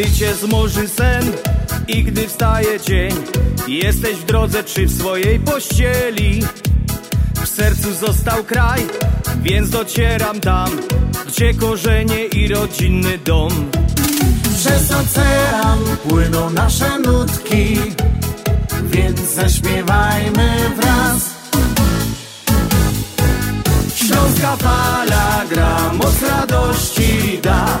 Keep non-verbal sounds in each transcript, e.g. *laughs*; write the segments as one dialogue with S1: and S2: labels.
S1: Gdy cię zmoży sen i gdy wstaje dzień Jesteś w drodze czy w swojej pościeli? W sercu został kraj, więc docieram tam Gdzie korzenie i rodzinny dom?
S2: Przez ocean płyną nasze nutki Więc zaśpiewajmy wraz. Śląska fala gra, moc radości da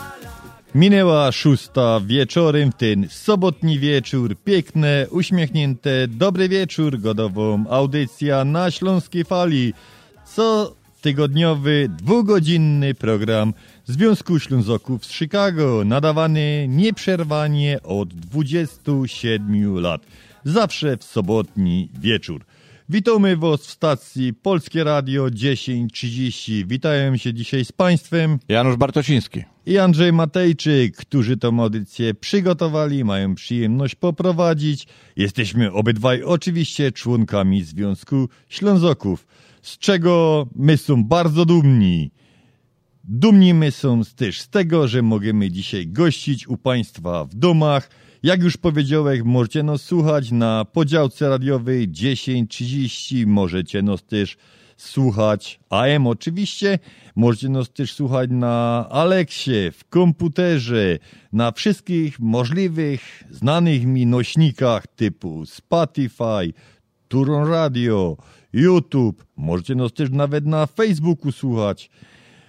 S3: Minęła szósta wieczorem w ten sobotni wieczór. Piękne, uśmiechnięte, dobry wieczór, godową audycja na Śląskiej Fali. Co tygodniowy, dwugodzinny program Związku Ślązoków z Chicago, nadawany nieprzerwanie od 27 lat. Zawsze w sobotni wieczór. Witamy Was w stacji Polskie Radio 1030. Witają się dzisiaj z Państwem
S4: Janusz Bartosiński.
S3: i Andrzej Matejczyk, którzy tę audycję przygotowali, mają przyjemność poprowadzić. Jesteśmy obydwaj oczywiście członkami Związku Ślązoków, z czego my są bardzo dumni. Dumni my są też z tego, że możemy dzisiaj gościć u Państwa w domach. Jak już powiedziałem, możecie nas słuchać na podziałce radiowej 1030, możecie nas też słuchać AM oczywiście, możecie nas też słuchać na Aleksie, w komputerze, na wszystkich możliwych, znanych mi nośnikach typu Spotify, Turon Radio, YouTube, możecie nas też nawet na Facebooku słuchać.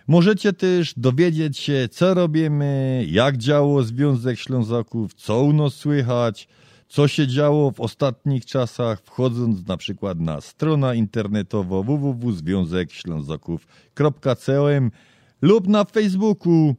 S3: Możecie też dowiedzieć się, co robimy, jak działo Związek Ślązaków, co u nas słychać, co się działo w ostatnich czasach, wchodząc na przykład na stronę internetową www.związekślązaków.com lub na Facebooku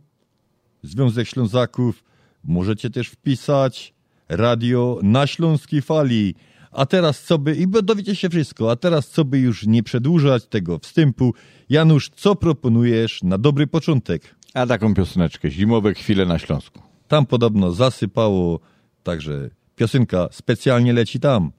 S3: Związek Ślązaków. Możecie też wpisać radio na Śląskiej Fali. A teraz co by, i dowiecie się wszystko, a teraz co by już nie przedłużać tego wstępu. Janusz, co proponujesz na dobry początek?
S4: A taką pioseneczkę, Zimowe chwile na Śląsku.
S3: Tam podobno zasypało, także piosenka specjalnie leci tam.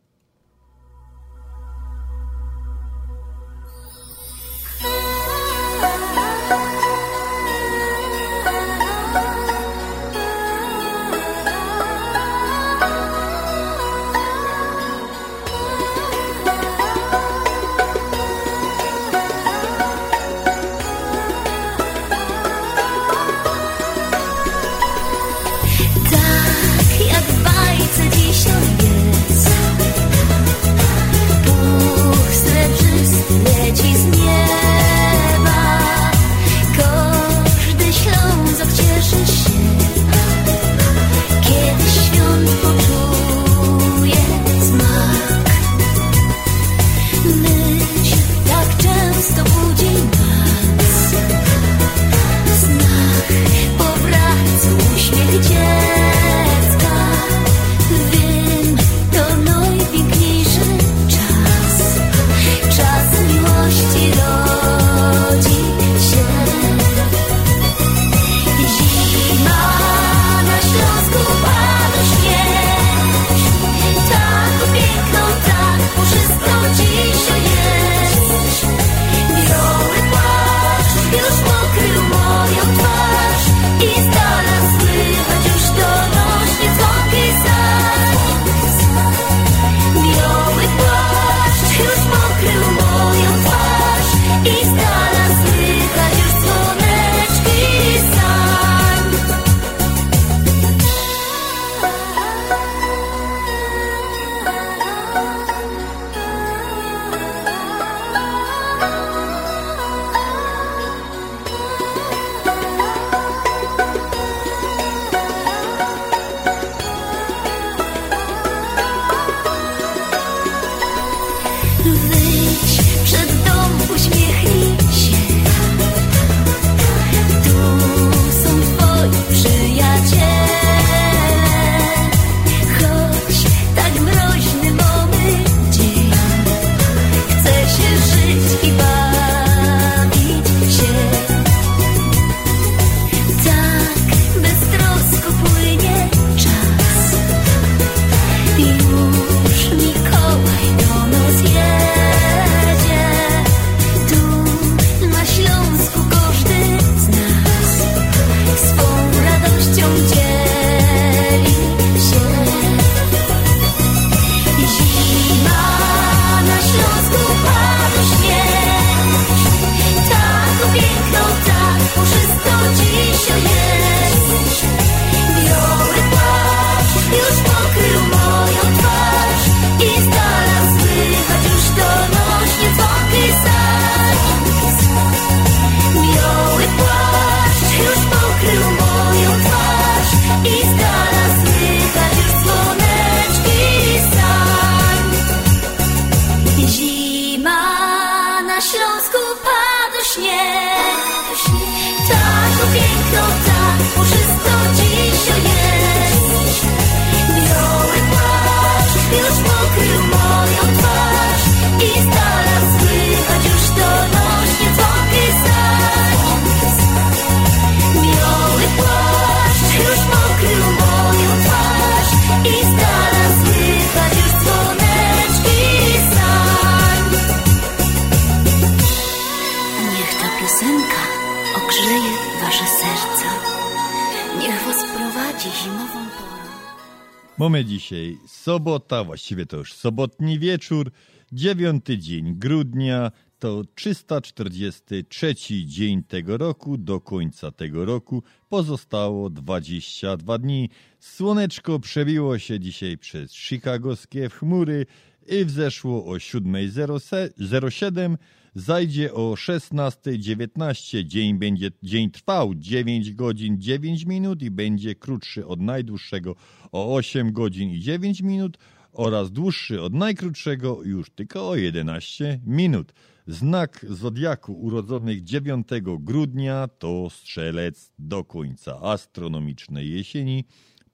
S5: Mamy dzisiaj sobota, właściwie to już sobotni wieczór, dziewiąty dzień grudnia, to 343 dzień tego roku. Do końca tego roku pozostało 22 dni. Słoneczko przebiło się dzisiaj przez chicagowskie chmury i wzeszło o 7.07 zajdzie o 16.19. Dzień będzie dzień trwał 9 godzin 9 minut i będzie krótszy od najdłuższego o 8 godzin i 9 minut oraz dłuższy od najkrótszego już tylko o 11 minut. Znak zodiaku urodzonych 9 grudnia to strzelec do końca astronomicznej jesieni.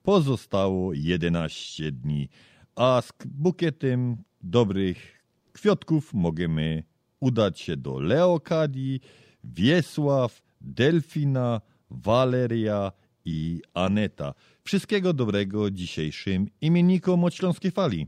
S5: Pozostało 11 dni, a z bukietem dobrych kwiatków możemy udać się do Leokadii, Wiesław, Delfina, Waleria i Aneta. Wszystkiego dobrego dzisiejszym imiennikom od Fali.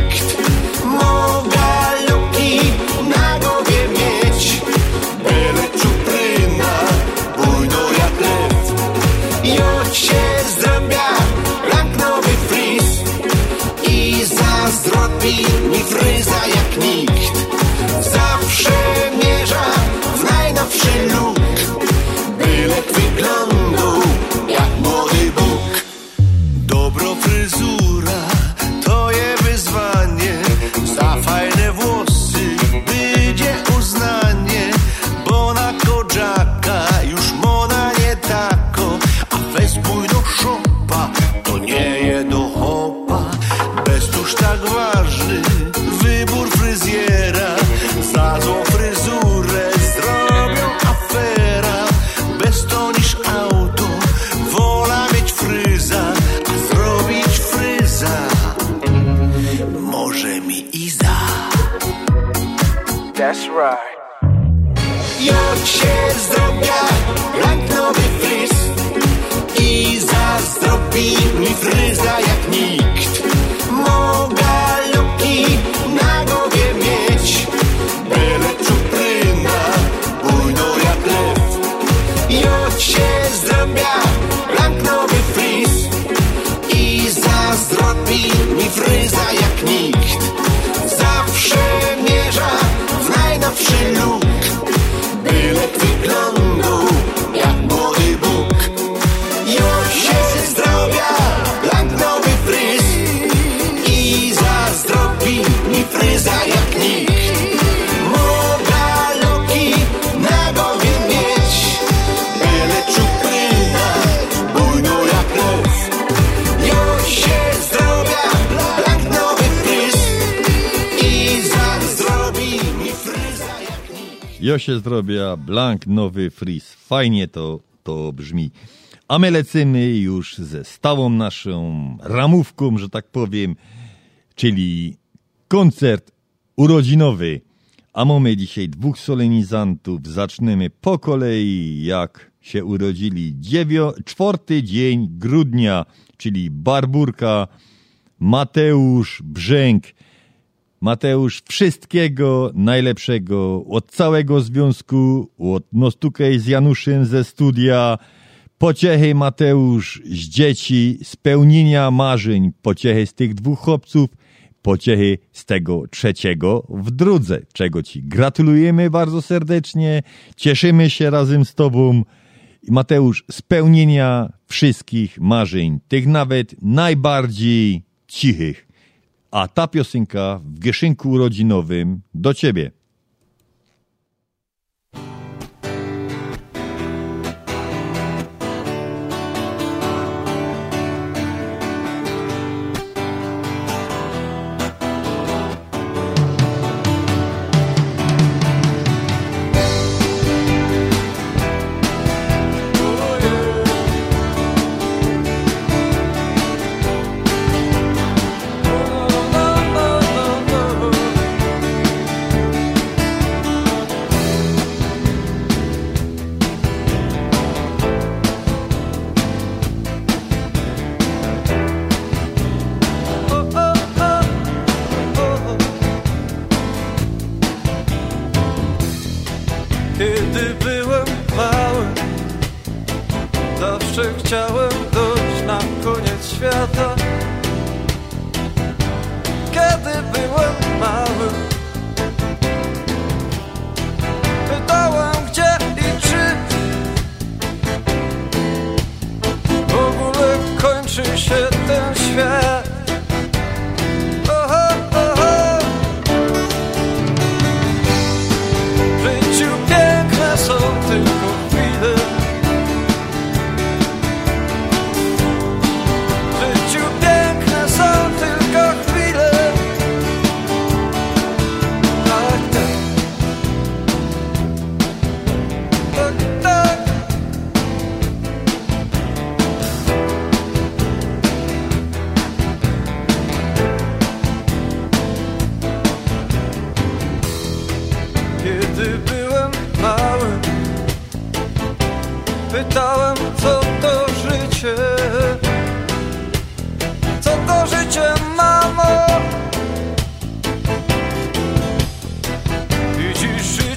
S5: technique. Alright. Jak się zdrobia, jak nowy fryz i zazdrobi mi fryza zrobię, blank, nowy fris. Fajnie to, to brzmi. A my lecimy już ze stałą naszą ramówką, że tak powiem, czyli koncert urodzinowy. A mamy dzisiaj dwóch solenizantów. Zaczniemy po kolei, jak się urodzili. Dziewio, czwarty dzień grudnia, czyli Barburka, Mateusz Brzęk, Mateusz, wszystkiego najlepszego od całego związku, od Nostukej z Januszem ze studia. Pociechy Mateusz z dzieci, spełnienia marzeń, pociechy z tych dwóch chłopców,
S6: pociechy z tego trzeciego w drudze, czego Ci gratulujemy bardzo serdecznie. Cieszymy się razem z Tobą. Mateusz, spełnienia wszystkich marzeń, tych nawet najbardziej cichych. A ta piosenka w gieszynku urodzinowym do Ciebie.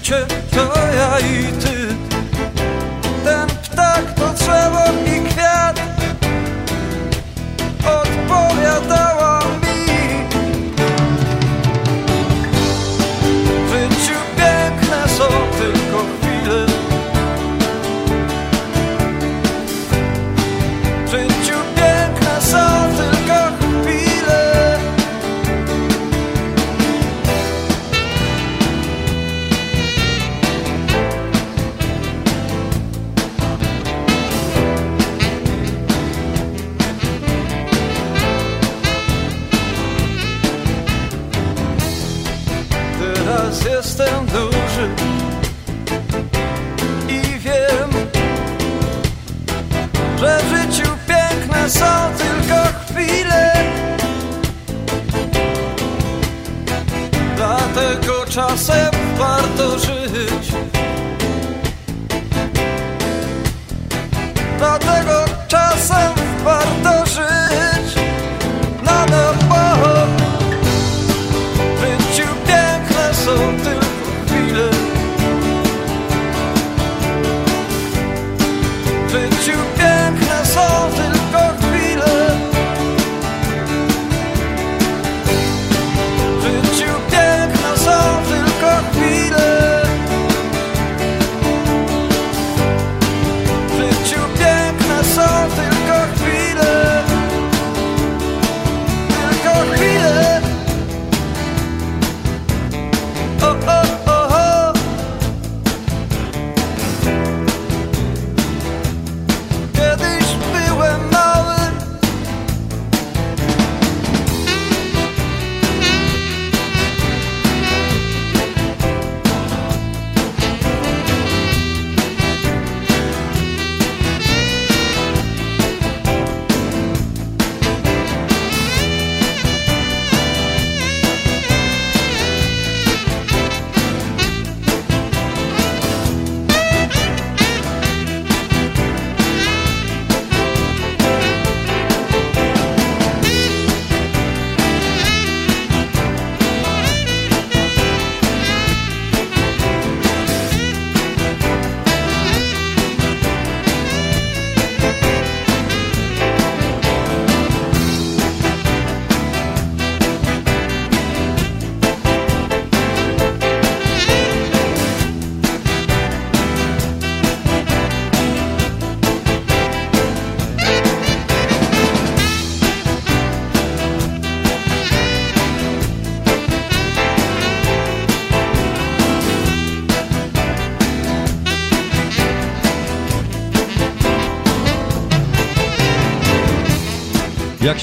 S3: życie to ja i ty. Ten ptak to trzeba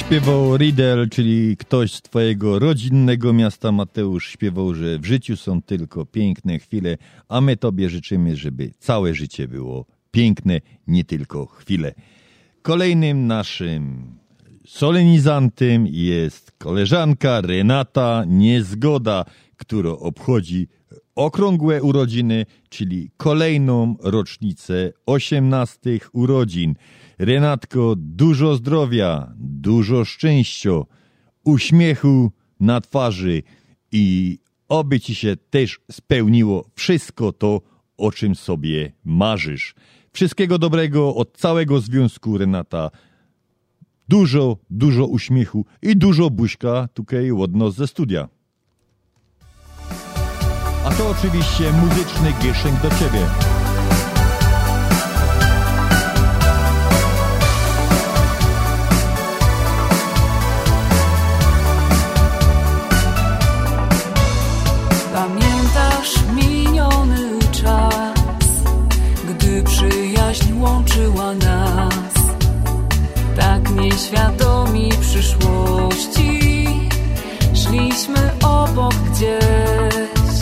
S3: śpiewał Riddle, czyli ktoś z twojego rodzinnego miasta, Mateusz śpiewał, że w życiu są tylko piękne chwile, a my tobie życzymy, żeby całe życie było piękne, nie tylko chwile. Kolejnym naszym solenizantem jest koleżanka Renata Niezgoda, która obchodzi okrągłe urodziny, czyli kolejną rocznicę osiemnastych urodzin. Renatko, dużo zdrowia, dużo szczęścia, uśmiechu na twarzy i oby ci się też spełniło wszystko to, o czym sobie marzysz. Wszystkiego dobrego od całego związku, Renata. Dużo, dużo uśmiechu i dużo buźka tutaj od ze studia. A to oczywiście muzyczny gieszynk do ciebie.
S7: Nas, tak nieświadomi przyszłości, szliśmy obok gdzieś,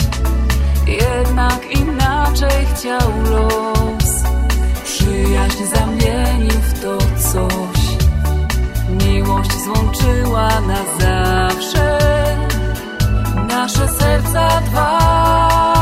S7: jednak inaczej chciał los, przyjaźń zamienił w to coś, miłość złączyła na zawsze. Nasze serca dwa.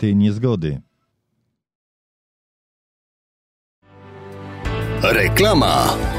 S3: Renaty Niezgody.
S8: Reklama.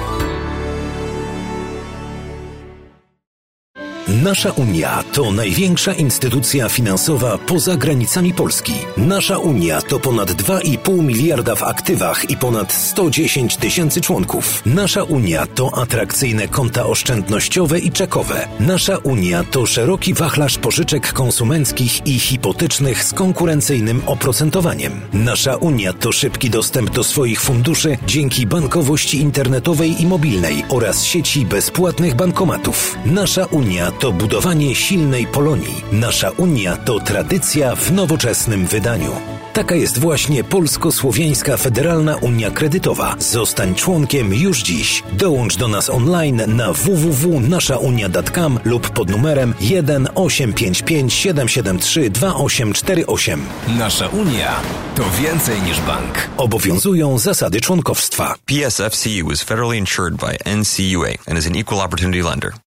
S8: Nasza Unia to największa instytucja finansowa poza granicami Polski. Nasza Unia to ponad 2,5 miliarda w aktywach i ponad 110 tysięcy członków. Nasza Unia to atrakcyjne konta oszczędnościowe i czekowe. Nasza Unia to szeroki wachlarz pożyczek konsumenckich i hipotecznych z konkurencyjnym oprocentowaniem. Nasza Unia to szybki dostęp do swoich funduszy dzięki bankowości internetowej i mobilnej oraz sieci bezpłatnych bankomatów. Nasza Unia to budowanie silnej Polonii. Nasza Unia to tradycja w nowoczesnym wydaniu. Taka jest właśnie Polsko-Słowiańska Federalna Unia Kredytowa. Zostań członkiem już dziś. Dołącz do nas online na www.naszaunia.com lub pod numerem 1 855 773 2848.
S9: Nasza Unia to więcej niż bank.
S8: Obowiązują zasady członkowstwa.
S10: PSFCU is federally insured by NCUA and is an equal opportunity lender.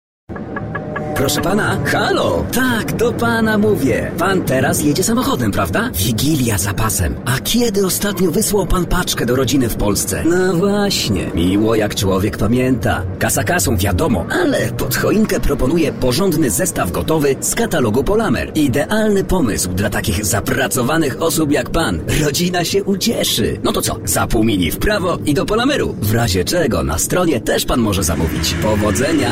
S11: Proszę pana, halo! Tak, do pana mówię. Pan teraz jedzie samochodem, prawda? Wigilia za pasem. A kiedy ostatnio wysłał pan paczkę do rodziny w Polsce? No właśnie, miło jak człowiek pamięta. Kasa kasą, wiadomo, ale pod choinkę proponuję porządny zestaw gotowy z katalogu Polamer. Idealny pomysł dla takich zapracowanych osób jak pan. Rodzina się ucieszy. No to co, za pół mini w prawo i do Polameru. W razie czego na stronie też pan może zamówić. Powodzenia!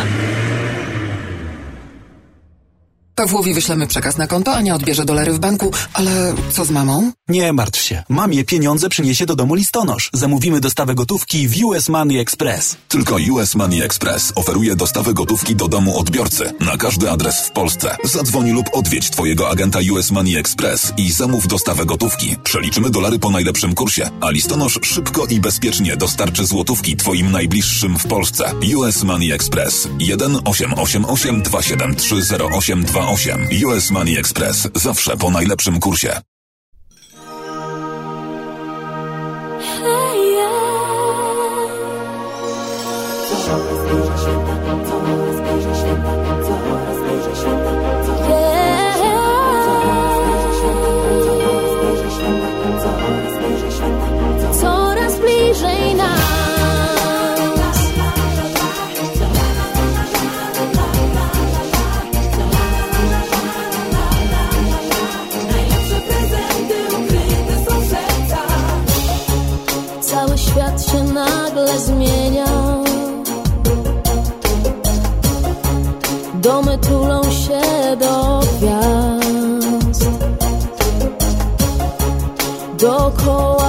S12: Pawłowi wyślemy przekaz na konto, Ania odbierze dolary w banku, ale co z mamą?
S13: Nie martw się. Mamie pieniądze przyniesie do domu listonosz. Zamówimy dostawę gotówki w US Money Express.
S14: Tylko US Money Express oferuje dostawę gotówki do domu odbiorcy na każdy adres w Polsce. Zadzwoń lub odwiedź Twojego agenta US Money Express i zamów dostawę gotówki. Przeliczymy dolary po najlepszym kursie, a listonosz szybko i bezpiecznie dostarczy złotówki Twoim najbliższym w Polsce. US Money Express 1 888 273 0828 US Money Express. Zawsze po najlepszym kursie.
S15: Zmienia. Domy tulą się do gwiazd. Dookoła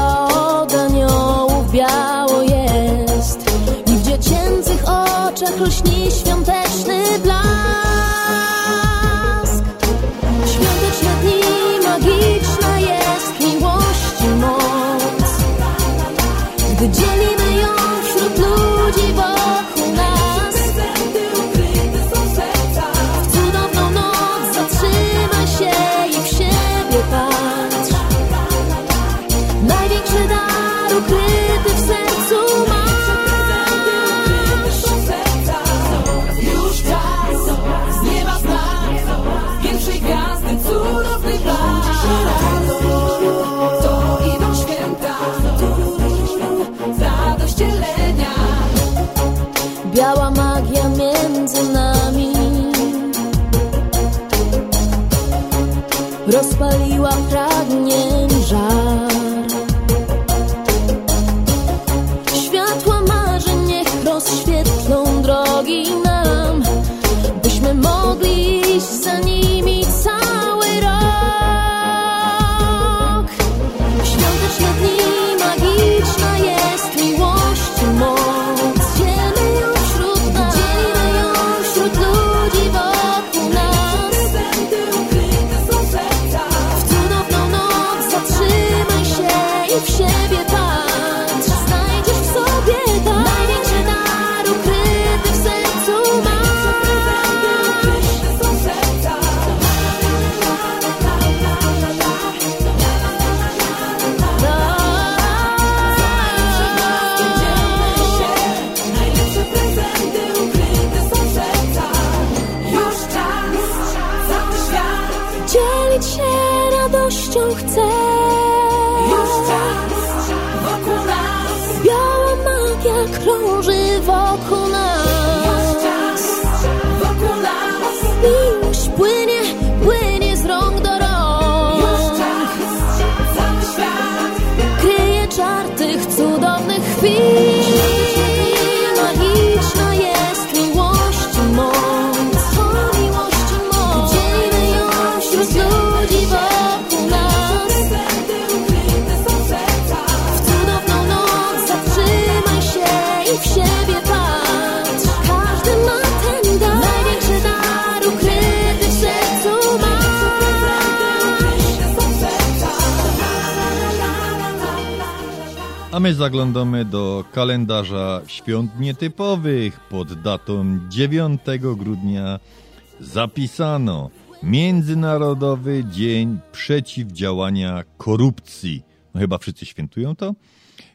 S16: kalendarza świąt nietypowych pod datą 9 grudnia zapisano Międzynarodowy Dzień Przeciwdziałania Korupcji. No chyba wszyscy świętują to.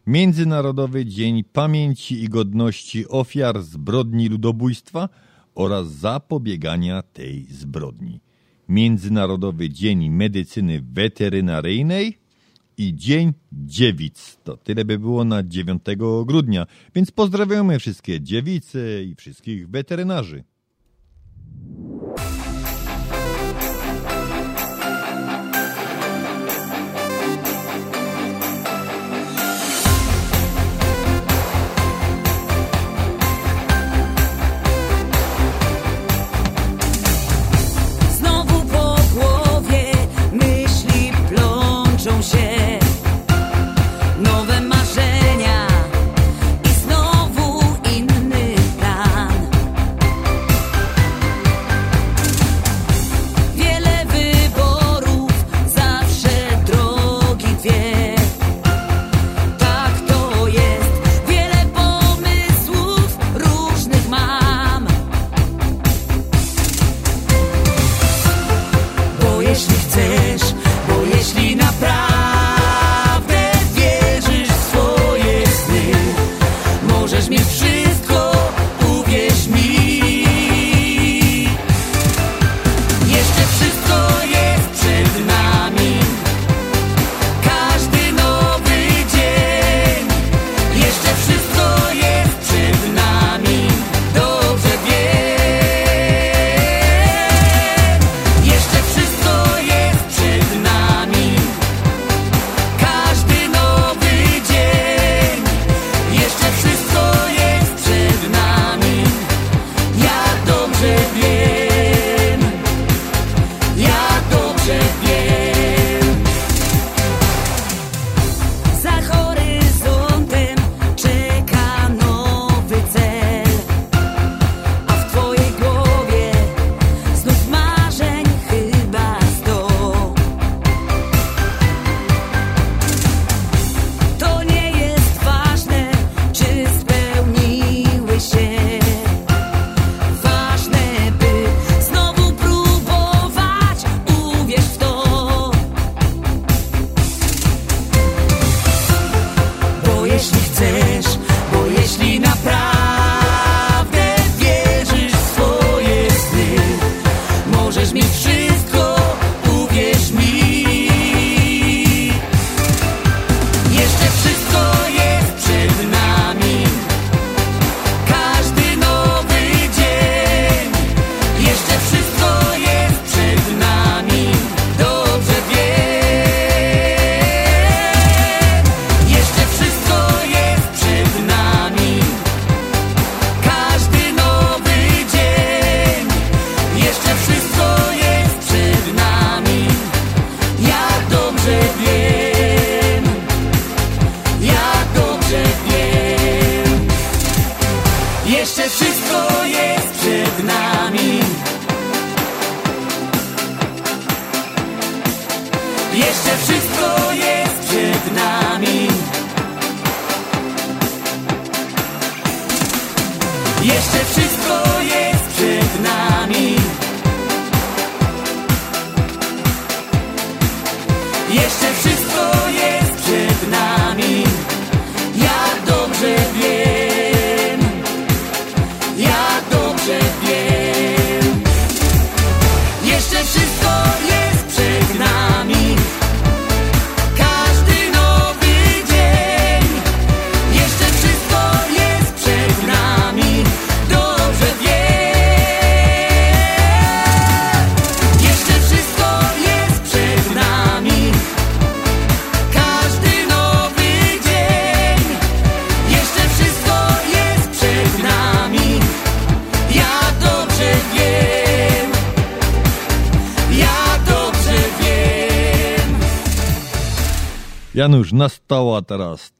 S16: Międzynarodowy Dzień Pamięci i Godności Ofiar Zbrodni Ludobójstwa oraz Zapobiegania tej zbrodni. Międzynarodowy Dzień Medycyny Weterynaryjnej i Dzień Dziewic. To tyle by było na 9 grudnia, więc pozdrawiamy wszystkie dziewice i wszystkich weterynarzy.
S3: birlikte.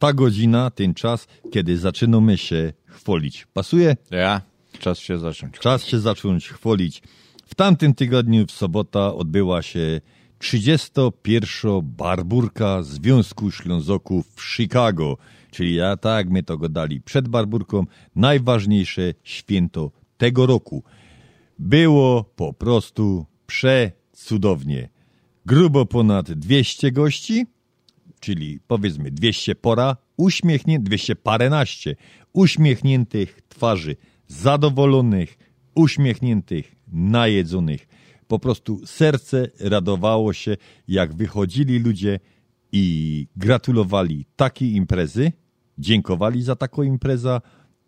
S3: Ta godzina, ten czas, kiedy zaczynamy się chwalić. Pasuje?
S4: Ja? Czas się zacząć.
S3: Czas się zacząć chwalić. W tamtym tygodniu, w sobota, odbyła się 31. barburka Związku Ślązoków w Chicago. Czyli ja tak my to go dali przed barburką. Najważniejsze święto tego roku. Było po prostu przecudownie. Grubo ponad 200 gości, czyli powiedzmy 200 pora, uśmiechniętych, 200 paręnaście uśmiechniętych twarzy, zadowolonych, uśmiechniętych, najedzonych. Po prostu serce radowało się, jak wychodzili ludzie i gratulowali takiej imprezy, dziękowali za taką imprezę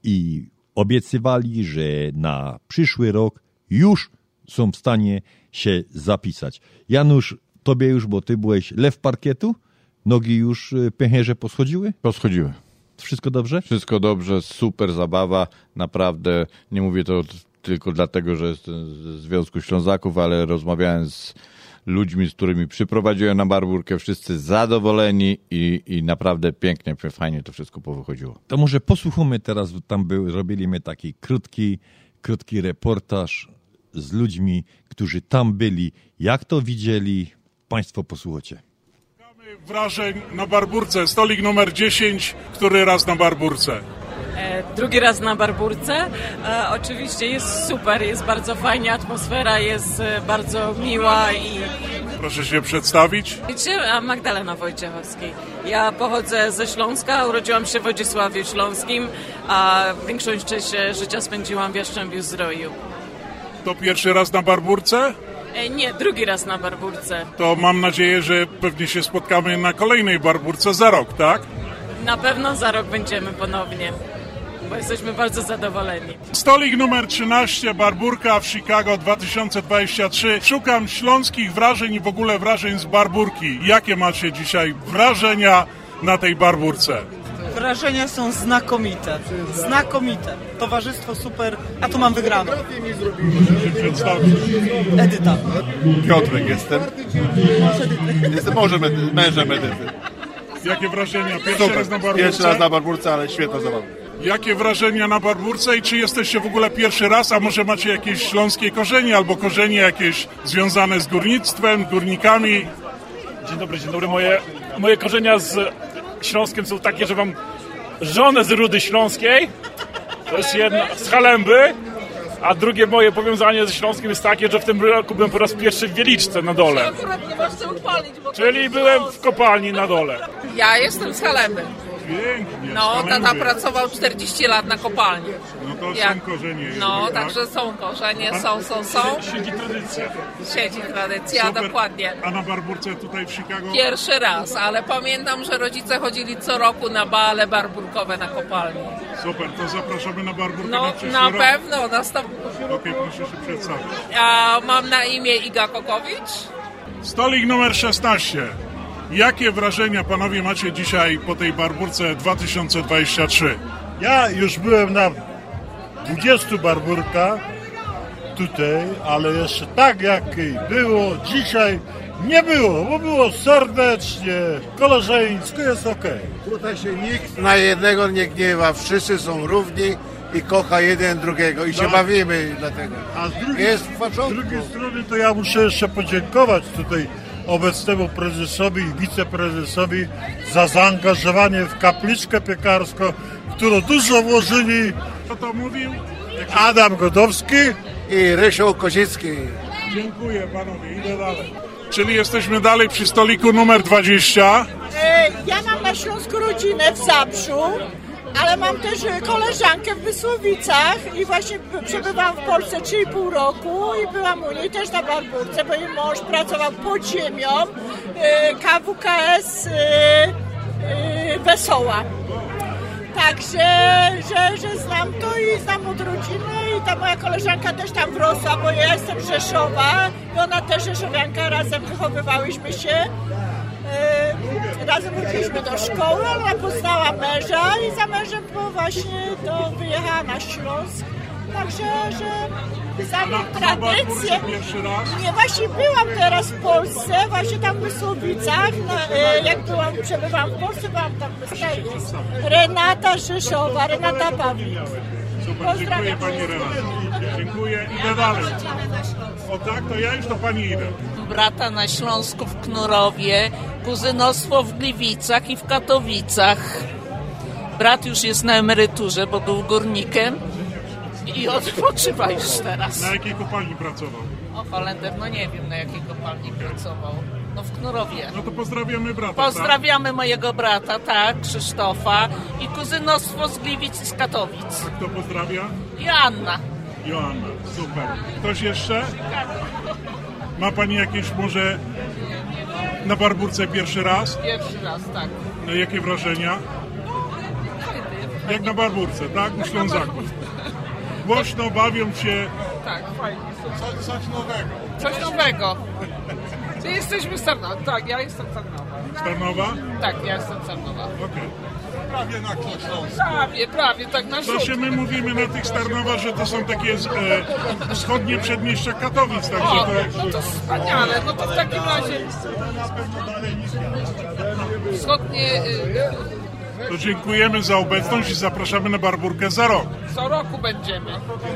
S3: i obiecywali, że na przyszły rok już są w stanie się zapisać. Janusz, tobie już, bo ty byłeś lew parkietu, nogi już y, pęcherze poschodziły?
S4: Poschodziły.
S3: Wszystko dobrze?
S4: Wszystko dobrze, super zabawa, naprawdę. Nie mówię to tylko dlatego, że jestem z Związku Ślązaków, ale rozmawiałem z ludźmi, z którymi przyprowadziłem na barburkę, wszyscy zadowoleni i, i naprawdę pięknie, fajnie to wszystko powychodziło.
S3: To może posłuchamy teraz, tam był, robiliśmy taki krótki, krótki reportaż z ludźmi, którzy tam byli. Jak to widzieli? Państwo posłuchacie.
S17: Wrażeń na Barburce. Stolik numer 10, który raz na Barburce.
S18: E, Drugi raz na Barburce. E, oczywiście jest super, jest bardzo fajnie, atmosfera jest e, bardzo miła i
S17: Proszę się przedstawić.
S18: A Magdalena Wojciechowskiej. Ja pochodzę ze Śląska, urodziłam się w Wodzisławiu Śląskim, a większość część życia spędziłam w Jaszczębiu Zdroju.
S17: To pierwszy raz na Barburce?
S18: E, Nie, drugi raz na Barburce.
S17: To mam nadzieję, że pewnie się spotkamy na kolejnej Barburce za rok, tak?
S18: Na pewno za rok będziemy ponownie, bo jesteśmy bardzo zadowoleni.
S17: Stolik numer 13, Barburka w Chicago 2023. Szukam śląskich wrażeń i w ogóle wrażeń z Barburki. Jakie macie dzisiaj wrażenia na tej Barburce?
S19: Wrażenia są znakomite. Znakomite. Towarzystwo super, a tu mam wygraną. Edyta.
S20: Piotrek jestem. Jestem mężem, Edy- mężem Edyty.
S17: Jakie wrażenia? Pierwszy
S20: Super.
S17: raz na Barburce?
S20: Pierwszy raz na Barburce, ale świetna zabawa.
S17: Jakie wrażenia na Barburce i czy jesteście w ogóle pierwszy raz, a może macie jakieś śląskie korzenie albo korzenie jakieś związane z górnictwem, górnikami?
S21: Dzień dobry, dzień dobry. Moje, moje korzenia z Śląskiem są takie, że mam żonę z Rudy Śląskiej, to jest jedna, z Halemby, a drugie moje powiązanie ze Śląskiem jest takie, że w tym roku byłem po raz pierwszy w Wieliczce na dole.
S22: Akurat nie masz co uchwalić, bo
S21: Czyli byłem w kopalni na dole.
S22: Ja jestem z Halemby.
S17: Pięknie.
S22: No, tata pracował 40 lat na kopalni.
S17: No to
S22: Jak-
S17: są korzenie.
S22: No,
S17: tak?
S22: także są korzenie, są, są, są.
S17: Siedzi tradycja.
S22: Siedzi tradycja,
S17: Super.
S22: dokładnie.
S17: A na Barburce tutaj w Chicago?
S22: Pierwszy raz, ale pamiętam, że rodzice chodzili co roku na bale barburkowe na kopalni.
S17: Super, to zapraszamy na Barburkę na
S22: No,
S17: przyszły
S22: na
S17: rok.
S22: pewno. Następ...
S17: Okej, proszę się przedstawić.
S22: A mam na imię Iga Kokowicz.
S17: Stolik numer 16. Jakie wrażenia panowie macie dzisiaj po tej Barburce 2023?
S23: Ja już byłem na 20 barburkach tutaj, ale jeszcze tak jak było dzisiaj nie było, bo było serdecznie, koleżeńsko, jest okej.
S24: Tutaj się nikt na jednego nie gniewa, wszyscy są równi i kocha jeden drugiego i się
S23: Tak. bawimy
S24: dlatego.
S23: A z drugiej,
S24: Jest w porządku.
S23: z drugiej strony to ja muszę jeszcze podziękować tutaj obecnemu prezesowi i wiceprezesowi za zaangażowanie w kapliczkę piekarską, którą dużo włożyli.
S17: Kto to mówił?
S23: Adam Godowski
S24: i Rysiu Kozicki.
S17: Dziękuję panowie, idę dalej. Czyli jesteśmy dalej przy stoliku numer 20.
S25: E, Ja mam na Śląsku rodzinę w Zabrzu, ale mam też e, koleżankę w Wysłowicach i właśnie przebywałam w Polsce 3,5 roku i byłam u niej też na Barburce, bo jej mąż pracował pod ziemią e, KWKS e, Wesoła. Także, że, że znam to i znam od rodziny i ta moja koleżanka też tam wrosła, bo ja jestem Rzeszowa i ona też Rzeszowianka, razem wychowywałyśmy się. Razem chodziliśmy do szkoły, ale ona poznała męża i za mężem właśnie to wyjechała na Śląsk. Także, że
S17: Na- na
S25: tradycję.
S17: Barburce pierwszy raz?
S25: Nie, właśnie byłam teraz w Polsce, właśnie tam w Mysłowicach, na, e, jak byłam, przebywałam w Polsce, byłam tam w. Renata Rzeszowa, Renata Pawlik.
S17: Super, dziękuję pani Renato. Dziękuję. Idę dalej. O tak, to ja już do pani idę.
S26: Brata na Śląsku w Knurowie, kuzynostwo w Gliwicach i w Katowicach. Brat już jest na emeryturze, bo był górnikiem i odpoczywa już teraz.
S17: Na jakiej kopalni pracował?
S26: O, Holender, no nie wiem na jakiej kopalni pracował. No w Knurowie.
S17: No to pozdrawiamy brata.
S26: Pozdrawiamy mojego brata, tak, Krzysztofa i kuzynostwo z Gliwic i z Katowic.
S17: Tak? Kto pozdrawia?
S26: I Anna.
S17: Joanna, super. Ktoś jeszcze? Ma pani jakieś może na Barburce pierwszy raz?
S26: Pierwszy raz, tak.
S17: No, jakie wrażenia? Jak na Barburce, tak? U Ślązaków. Głośno bawią się.
S26: Tak, fajnie.
S17: Co, coś nowego.
S26: Coś nowego. Czy jesteśmy z Tarnowa? Tak, ja jestem z Tarnowa.
S17: Z Tarnowa?
S26: Tak, ja jestem z Tarnowa.
S17: Okej. Prawie na Śląsku.
S26: Prawie, prawie, tak na
S17: To się my mówimy na tych z Tarnowa, że to są takie e, wschodnie przedmieścia Katowic, także
S26: O,
S17: to...
S26: no to wspaniale, no to w takim razie wschodnie y,
S17: To dziękujemy za obecność i zapraszamy na Barburkę za rok.
S26: co roku będziemy.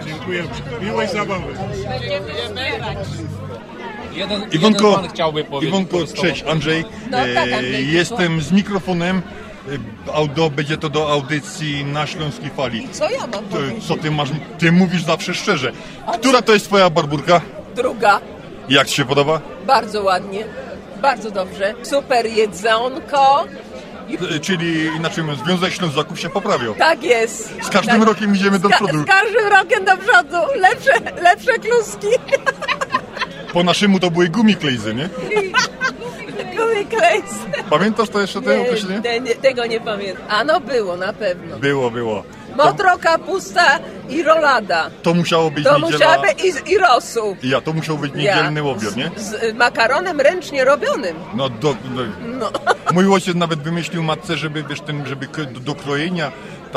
S17: Dziękujemy. Miłej zabawy.
S26: Dziękujemy.
S27: Jeden,
S3: Iwonko,
S27: jeden pan chciałby powiedzieć
S3: Iwonko cześć, Andrzej.
S27: No tak,
S3: E,
S27: Andrzej,
S3: Jestem z mikrofonem. Audio, będzie to do audycji na Śląskiej Fali.
S28: Co ja mam powiedzieć?
S3: co ty masz? Ty mówisz zawsze szczerze. Która to jest twoja barburka?
S28: Druga.
S3: Jak ci się podoba?
S28: Bardzo ładnie. Bardzo dobrze. Super jedzonko.
S3: E, Czyli inaczej mówiąc, Związek Ślązaków się poprawiał.
S28: Tak jest.
S3: Z każdym
S28: tak.
S3: rokiem idziemy do
S28: Z ka-
S3: przodu.
S28: Z każdym rokiem do przodu. Lepsze, lepsze kluski.
S3: Po naszemu to były gumiklejzy, nie? *laughs*
S28: Gumiklejs.
S3: Pamiętasz to jeszcze te
S28: Nie,
S3: określenie?
S28: te, nie, tego nie pamiętam. A no było na pewno.
S3: Było, było.
S28: Motro, kapusta i rolada.
S3: To musiało być
S28: To
S3: niedziela...
S28: musiała być i, i rosół.
S3: Ja, to musiał być
S28: Ja.
S3: niedzielny łobior, nie?
S28: Z y, makaronem ręcznie robionym.
S3: No, do, no,
S28: No.
S3: mój ojciec nawet wymyślił matce, żeby, wiesz, ten, żeby do, do krojenia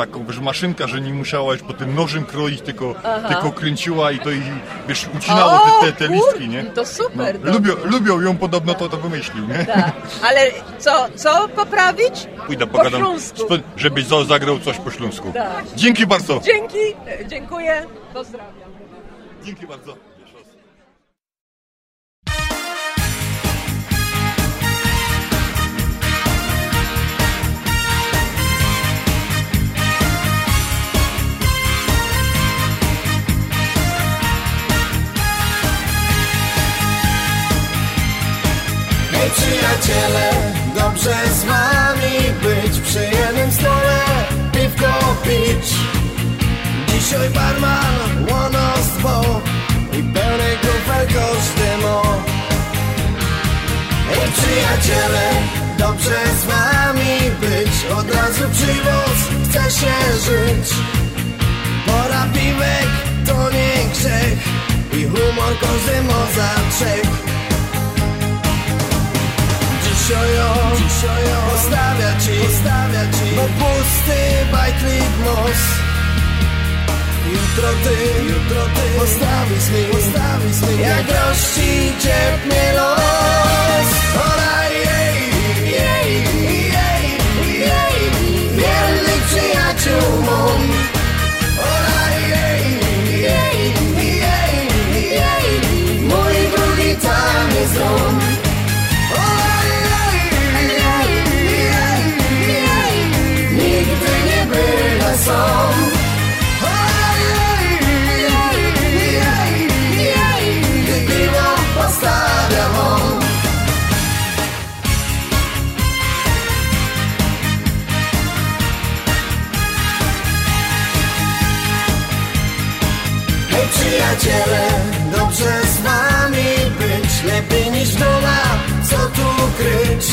S3: taką, wiesz, maszynka, że nie musiała już po tym nożem kroić, tylko,
S28: Aha.
S3: tylko kręciła i to i, wiesz, ucinało te, te, te
S28: kur-
S3: listki, nie?
S28: To super.
S3: No, lubią, lubią ją podobno, to to wymyślił, nie?
S28: Tak. Ale co, co poprawić?
S3: Pójdę,
S28: Po
S3: pogadam,
S28: śląsku.
S3: spo- żebyś za- zagrał coś po śląsku.
S28: Tak.
S3: Dzięki bardzo.
S28: Dzięki, dziękuję, pozdrawiam.
S3: Dzięki bardzo.
S29: Hej przyjaciele, dobrze z wami być Przy jednym stole piwko pić. Dzisiaj barman łonostwo I pełny kufel każdy mo. Hej przyjaciele, dobrze z wami być Od razu przywóz, chce się żyć. Pora piwek to nie grzech I humor każdy mo za trzech Dzisiaj o, dzisiaj o Postawia ci, postawia ci. Bo pusty bajtlik nos Jutro ty, jutro ty. Postawisz mi, postawisz mi. Jak rości ciepnie los. Olaj, jej, jej, jej, jej. Wiernych przyjaciół mą Olaj, jej, jej, jej, jej. Mój drugi tam jest dom przyjaciele, dobrze z wami być Lepiej niż w dola, co tu kryć?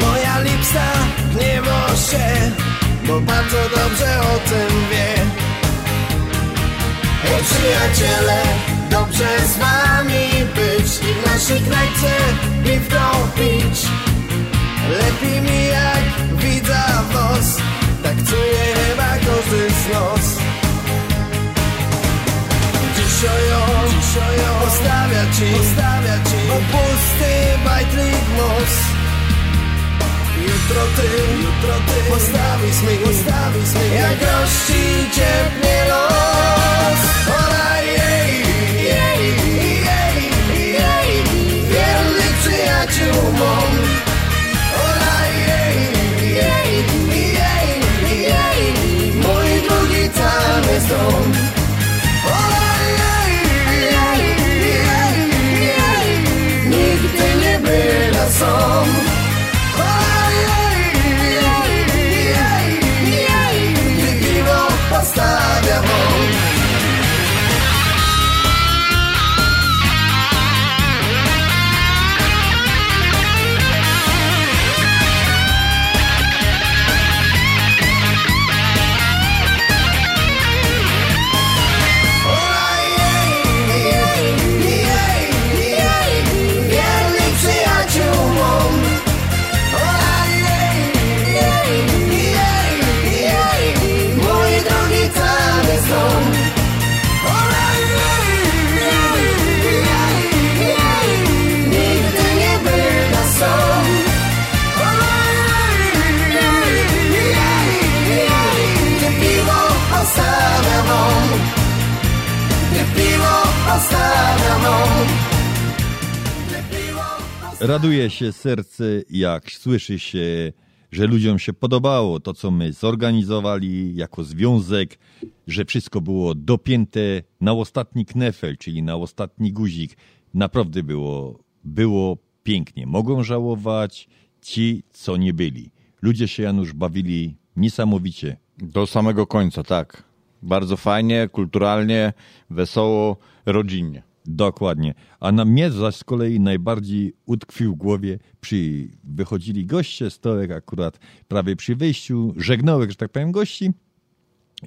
S29: Moja lipsta gniewa się Bo bardzo dobrze o tym wie. Przyjaciele, dobrze z wami być I w naszej knajpce piwko pić Lepiej mi jak widza was Tak czuje chyba każdy z nas Dzisiaj ci, postawia ci. Bo pusty bajtlik most Jutro ty, jutro ty. Postawisz mi, postawisz mi. Jak gości ciepnie los. Ora jej, jej, jej, jej. Wierny przyjaciół mą Ora jej, jej, jej, jej Mój drugi tam jest
S3: Raduje się serce, jak słyszy się, że ludziom się podobało to, co my zorganizowali jako związek, że wszystko było dopięte na ostatni knefel, czyli na ostatni guzik. Naprawdę było, było pięknie. Mogą żałować ci, co nie byli. Ludzie się, Janusz, bawili niesamowicie.
S4: Do samego końca, tak. Bardzo fajnie, kulturalnie, wesoło, rodzinnie.
S3: Dokładnie. A na mnie zaś z kolei najbardziej utkwił w głowie, przy wychodzili goście, stołek akurat prawie przy wyjściu, żegnałek, że tak powiem, gości.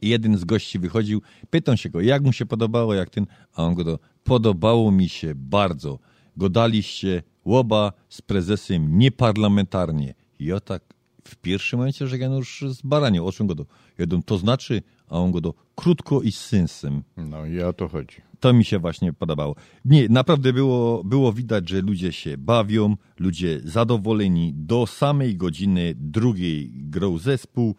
S3: Jeden z gości wychodził, pytam się go, jak mu się podobało, jak ten, a on go do, podobało mi się bardzo. Godaliście łoba z prezesem nieparlamentarnie. I ja tak w pierwszym momencie, że Janusz z baranie, o czym go do, jeden, to znaczy, a on go do, krótko i z sensem.
S4: No i o to chodzi.
S3: To mi się właśnie podobało. Nie, naprawdę było, było widać, że ludzie się bawią, ludzie zadowoleni. Do samej godziny drugiej grał zespół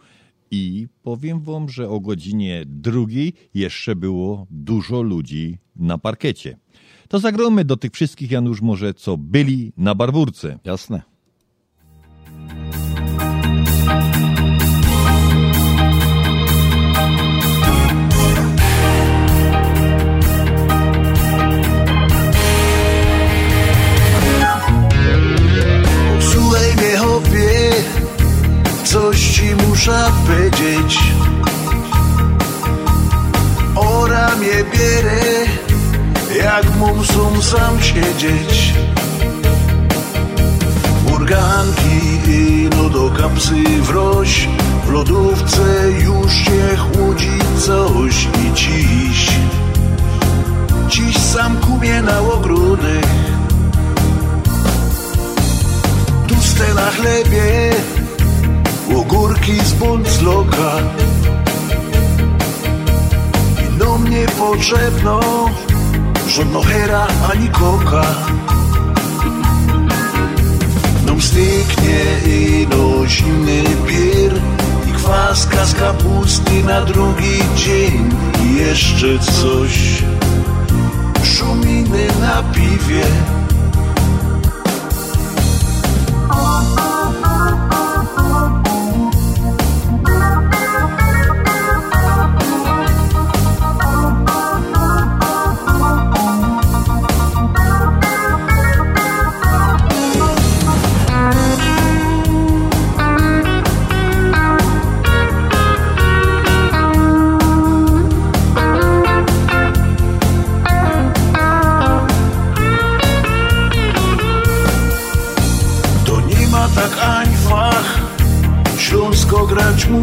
S3: i powiem wam, że o godzinie drugiej jeszcze było dużo ludzi na parkecie. To zagromy do tych wszystkich, Janusz, może co byli na Barburce.
S4: Jasne.
S5: Muszę powiedzieć. Ora mnie bierę, jak muszę sam siedzieć. Urganki i no do kapsy wroś W lodówce już się chłodzi coś i dziś. Dziś sam kupię na ogródek. Tuste na chlebie Ogórki z bądzloka I no mnie potrzebno Żadno hera ani koka. Nam styknie i no zimny pier I kwaska z kapusty na drugi dzień. I jeszcze coś Szuminy na piwie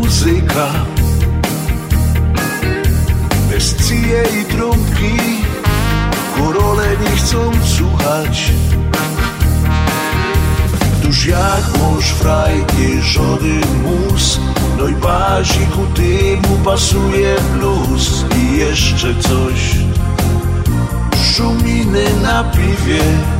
S5: muzyka. Bez cije i trąbki Górole nie chcą słuchać. Tuż jak mąż fraj nie żaden mus. No i baziku temu pasuje blues I jeszcze coś. Szuminy na piwie.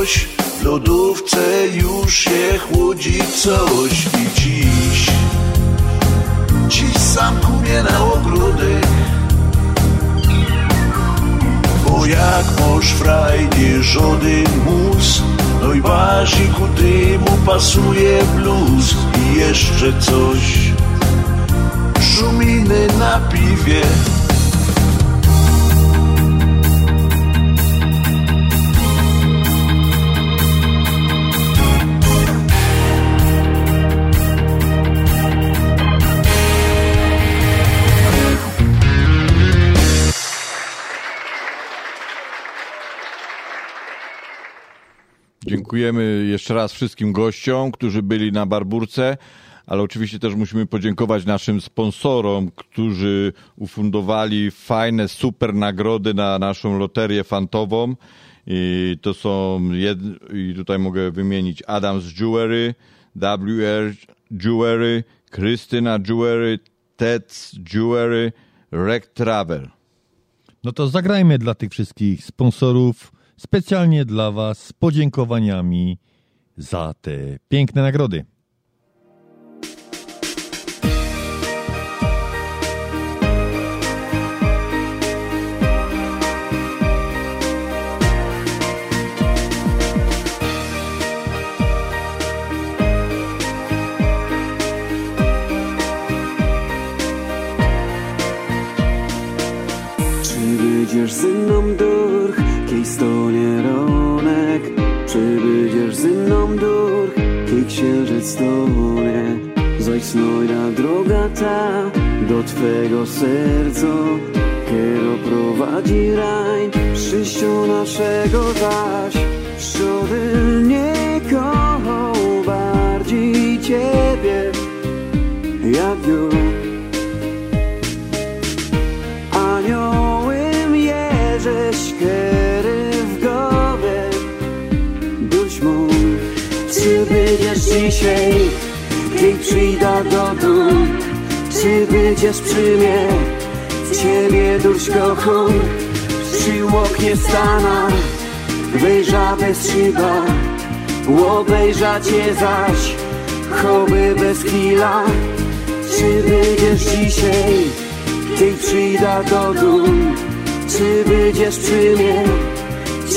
S5: Wroś W lodówce już się chłodzi coś I dziś. Dziś sam kumie na ogródek Bo jak moż frajnie żody mus No i baziku ty mu pasuje blues I jeszcze coś. Szuminy na piwie
S4: Dziękujemy jeszcze raz wszystkim gościom, którzy byli na Barburce, ale oczywiście też musimy podziękować naszym sponsorom, którzy ufundowali fajne, super nagrody na naszą loterię fantową. I to są, jed... i tutaj mogę wymienić Adams Jewelry, WR Jewelry, Krystyna Jewelry, Ted's Jewelry, Rec Travel.
S3: No to zagrajmy dla tych wszystkich sponsorów, specjalnie dla Was, z podziękowaniami za te piękne nagrody.
S30: Księżyc stonie? Zaś znojda droga ta do twego serca, kiero prowadzi rań, przyjściu naszego zaś. Szczody nie kochał bardziej ciebie, jak ją. Czy będziesz dzisiaj, kiedy przyjdę do domu? Czy będziesz przy mnie, ciebie dusz kocham. Przy oknie stana, wejrza bez szyba. Obejrza cię zaś, choby bez chwila Czy będziesz dzisiaj ty przyjdę do dum, czy będziesz przy mnie?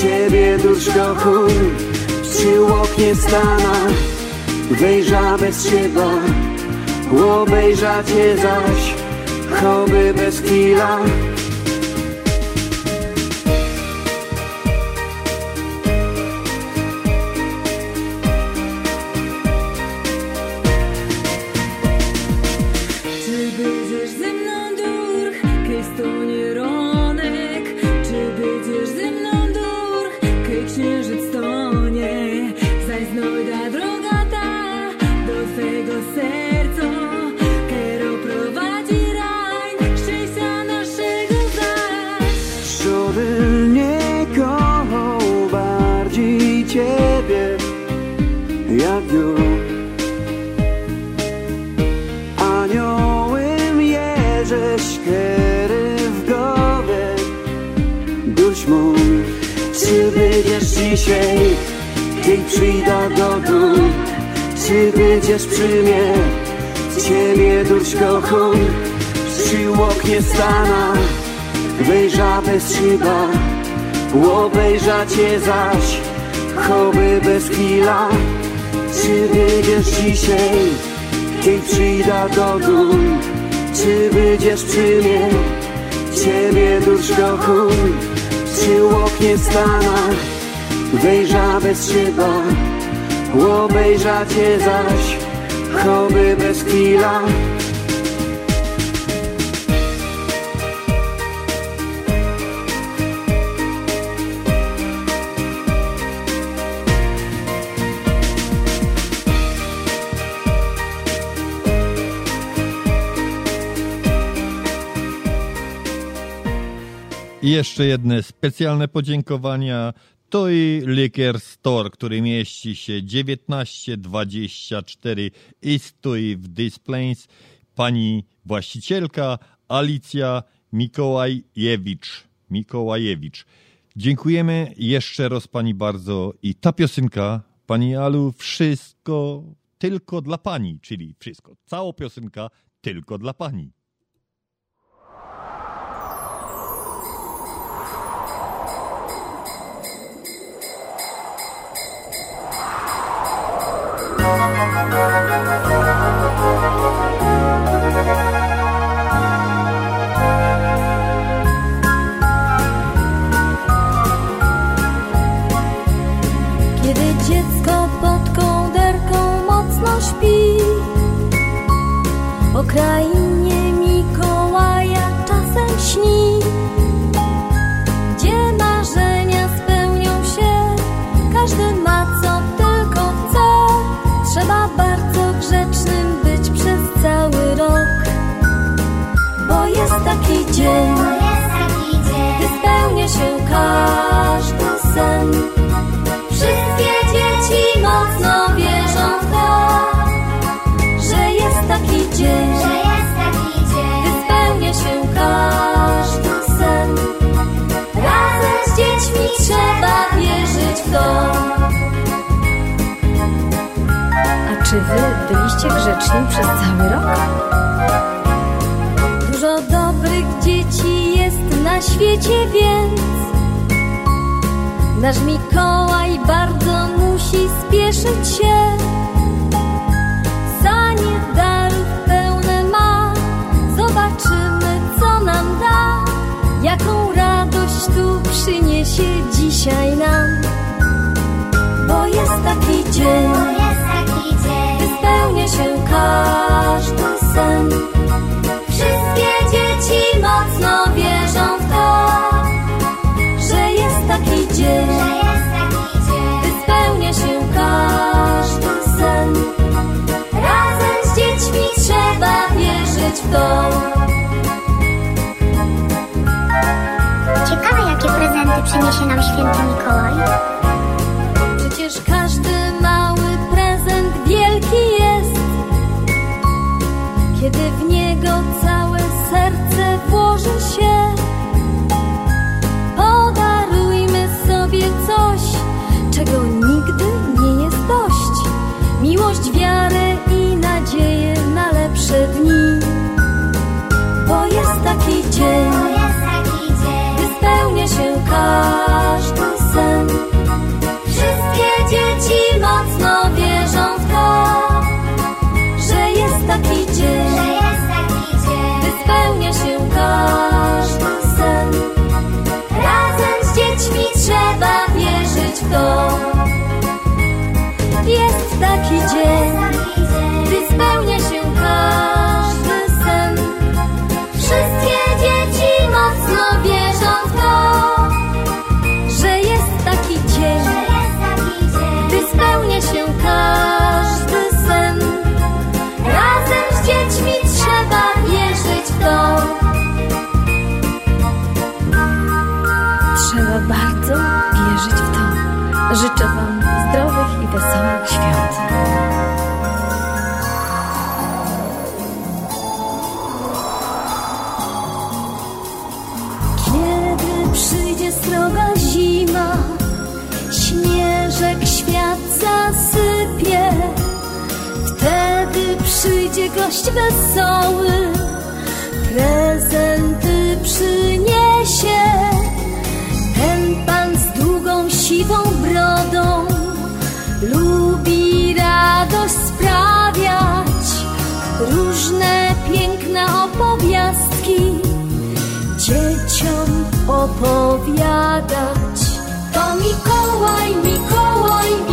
S30: Ciebie dusz kocham, przy oknie stana, wejrza bez szyba, obejrza cię zaś, choby bez chwila. Przy oknie stana, wejrza bez szyba Obejrza cię zaś, choby bez chwila Czy będziesz dzisiaj, kiedy przyjdę do domu, czy będziesz przy mnie? Ciebie dusz kocham, przy oknie stana, wejrza bez szyba, obejrza cię zaś, choby bez chwila.
S3: Jeszcze jedne specjalne podziękowania. To i Liquor Store, który mieści się 1924 i stoi w Displays. Pani właścicielka Alicja Mikołajewicz. Mikołajewicz. Dziękujemy jeszcze raz Pani bardzo i ta piosenka, Pani Alu, wszystko tylko dla Pani, czyli wszystko, cała piosenka tylko dla Pani.
S15: Kiedy sen Wszystkie dzieci mocno wierzą w to, że jest taki dzień, gdy spełnia się każdy sen. Razem z dziećmi trzeba wierzyć w to.
S31: A czy wy byliście grzeczni przez cały rok?
S15: Dużo dobrych dzieci jest na świecie, więc nasz Mikołaj bardzo musi spieszyć się. Zanim darów pełne ma, zobaczymy, co nam da, jaką radość tu przyniesie dzisiaj nam. Bo jest taki dzień, gdy spełnia się każdy sen. Wszystkie dzieci mocno wierzą w to, jest taki dzień, gdy spełnia się każdy sen. Razem z dziećmi trzeba wierzyć w to.
S32: Ciekawe, jakie prezenty przyniesie nam święty Mikołaj.
S15: Przecież każdy mały prezent wielki jest, kiedy taki dzień, gdy spełnia się każdy sen. Wszystkie dzieci mocno wierzą w to, że jest taki dzień, gdy spełnia się każdy sen. Razem z dziećmi trzeba wierzyć w to. Trzeba
S31: bardzo wierzyć w to. Życzę wam zdrowych i wesołych świąt.
S15: Przyjdzie gość wesoły, prezenty przyniesie. Ten pan z długą siwą brodą lubi radość sprawiać, różne piękne opowiastki dzieciom opowiadać. To Mikołaj, Mikołaj, Mikołaj,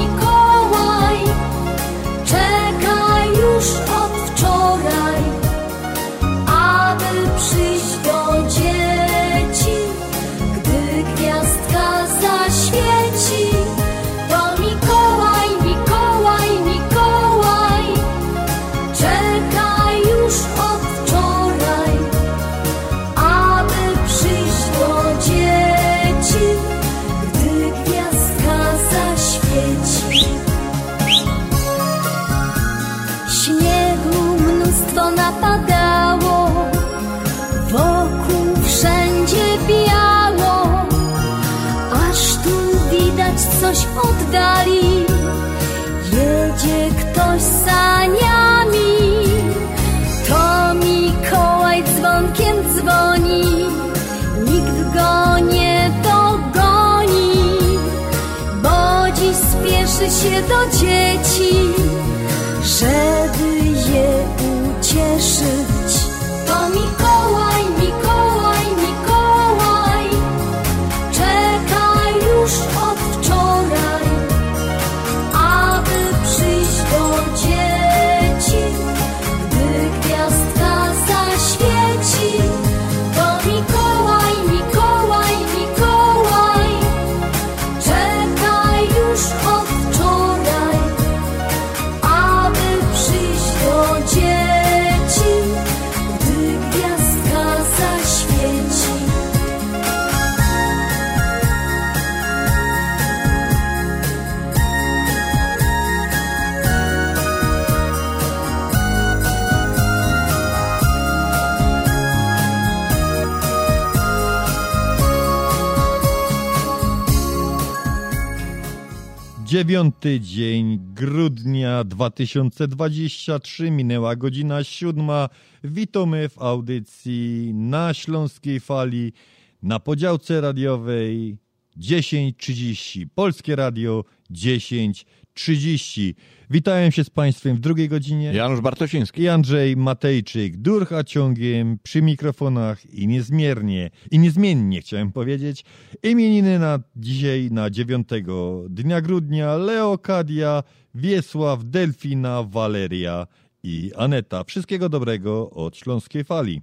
S3: Dziewiąty dzień grudnia 2023, minęła godzina siódma. Witamy w audycji na Śląskiej Fali na podziałce radiowej 10.30. Polskie Radio 10.30. Witałem się z Państwem w drugiej godzinie.
S4: Janusz Bartosiński.
S3: I Andrzej Matejczyk. Durcha ciągiem przy mikrofonach i niezmiernie, i niezmiennie chciałem powiedzieć. Imieniny na dzisiaj, na 9 dnia grudnia. Leokadia, Wiesław, Delfina, Waleria i Aneta. Wszystkiego dobrego od Śląskiej Fali.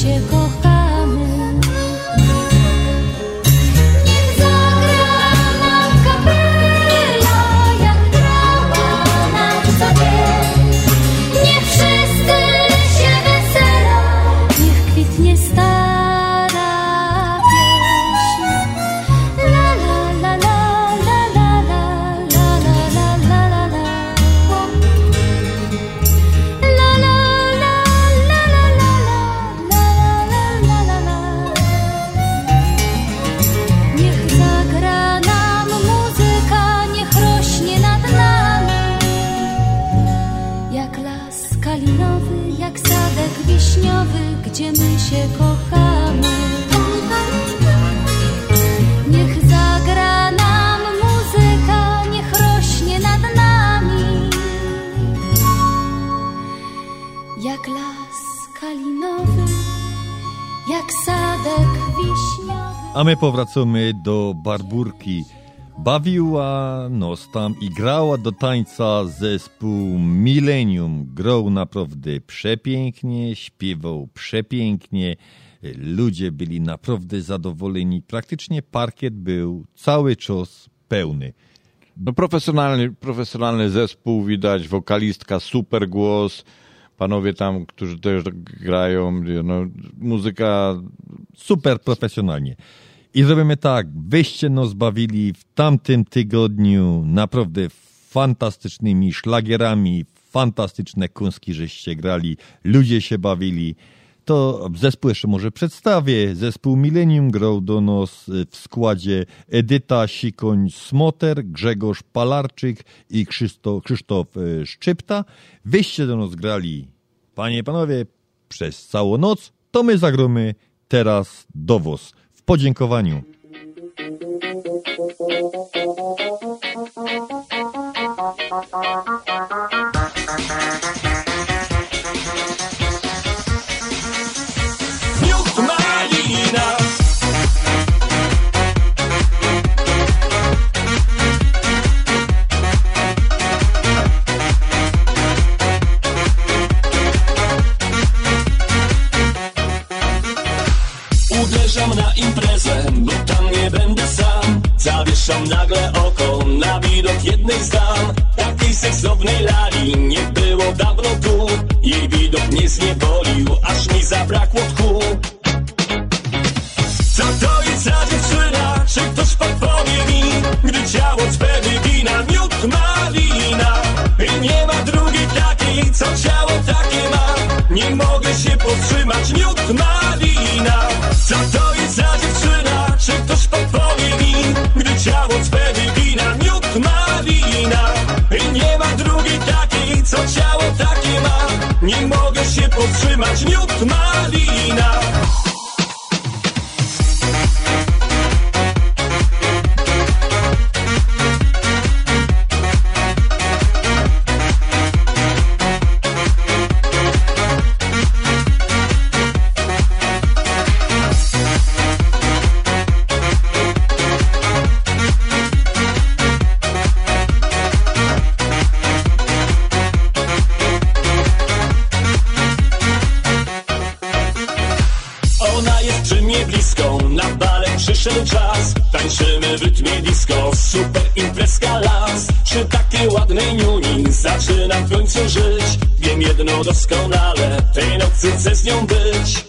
S15: 结果
S3: A my powracamy do Barburki. Bawiła nos tam i grała do tańca zespół Millennium. Grał naprawdę przepięknie, śpiewał przepięknie. Ludzie byli naprawdę zadowoleni. Praktycznie parkiet był cały czas pełny.
S4: No profesjonalny, profesjonalny zespół, widać, wokalistka, super głos, panowie tam, którzy też grają, no, muzyka...
S3: Super profesjonalnie. I zrobimy tak, wyście nos bawili w tamtym tygodniu naprawdę fantastycznymi szlagierami, fantastyczne kunski żeście grali, ludzie się bawili. To zespół jeszcze może przedstawię. Zespół Millennium grał do nos w składzie Edyta Sikoń-Smoter, Grzegorz Palarczyk i Krzysztof, Krzysztof e, Szczypta. Wyście do nas grali, panie panowie, przez całą noc. To my zagromy teraz dowóz w podziękowaniu.
S33: Miód imprezę, bo tam nie będę sam Zawieszam nagle oko na widok jednej z dam Takiej seksownej lali nie było dawno tu Jej widok mnie zniewolił, aż mi zabrakło tchu Co to jest za dziewczyna? Czy ktoś podpowie mi? Gdy ciało cwe wygina miód malina I nie ma drugiej takiej, co ciało takie ma Nie mogę się powstrzymać, miód malina powstrzymać, miód malina końcu żyć. Wiem jedno doskonale, tej nocy chcę z nią być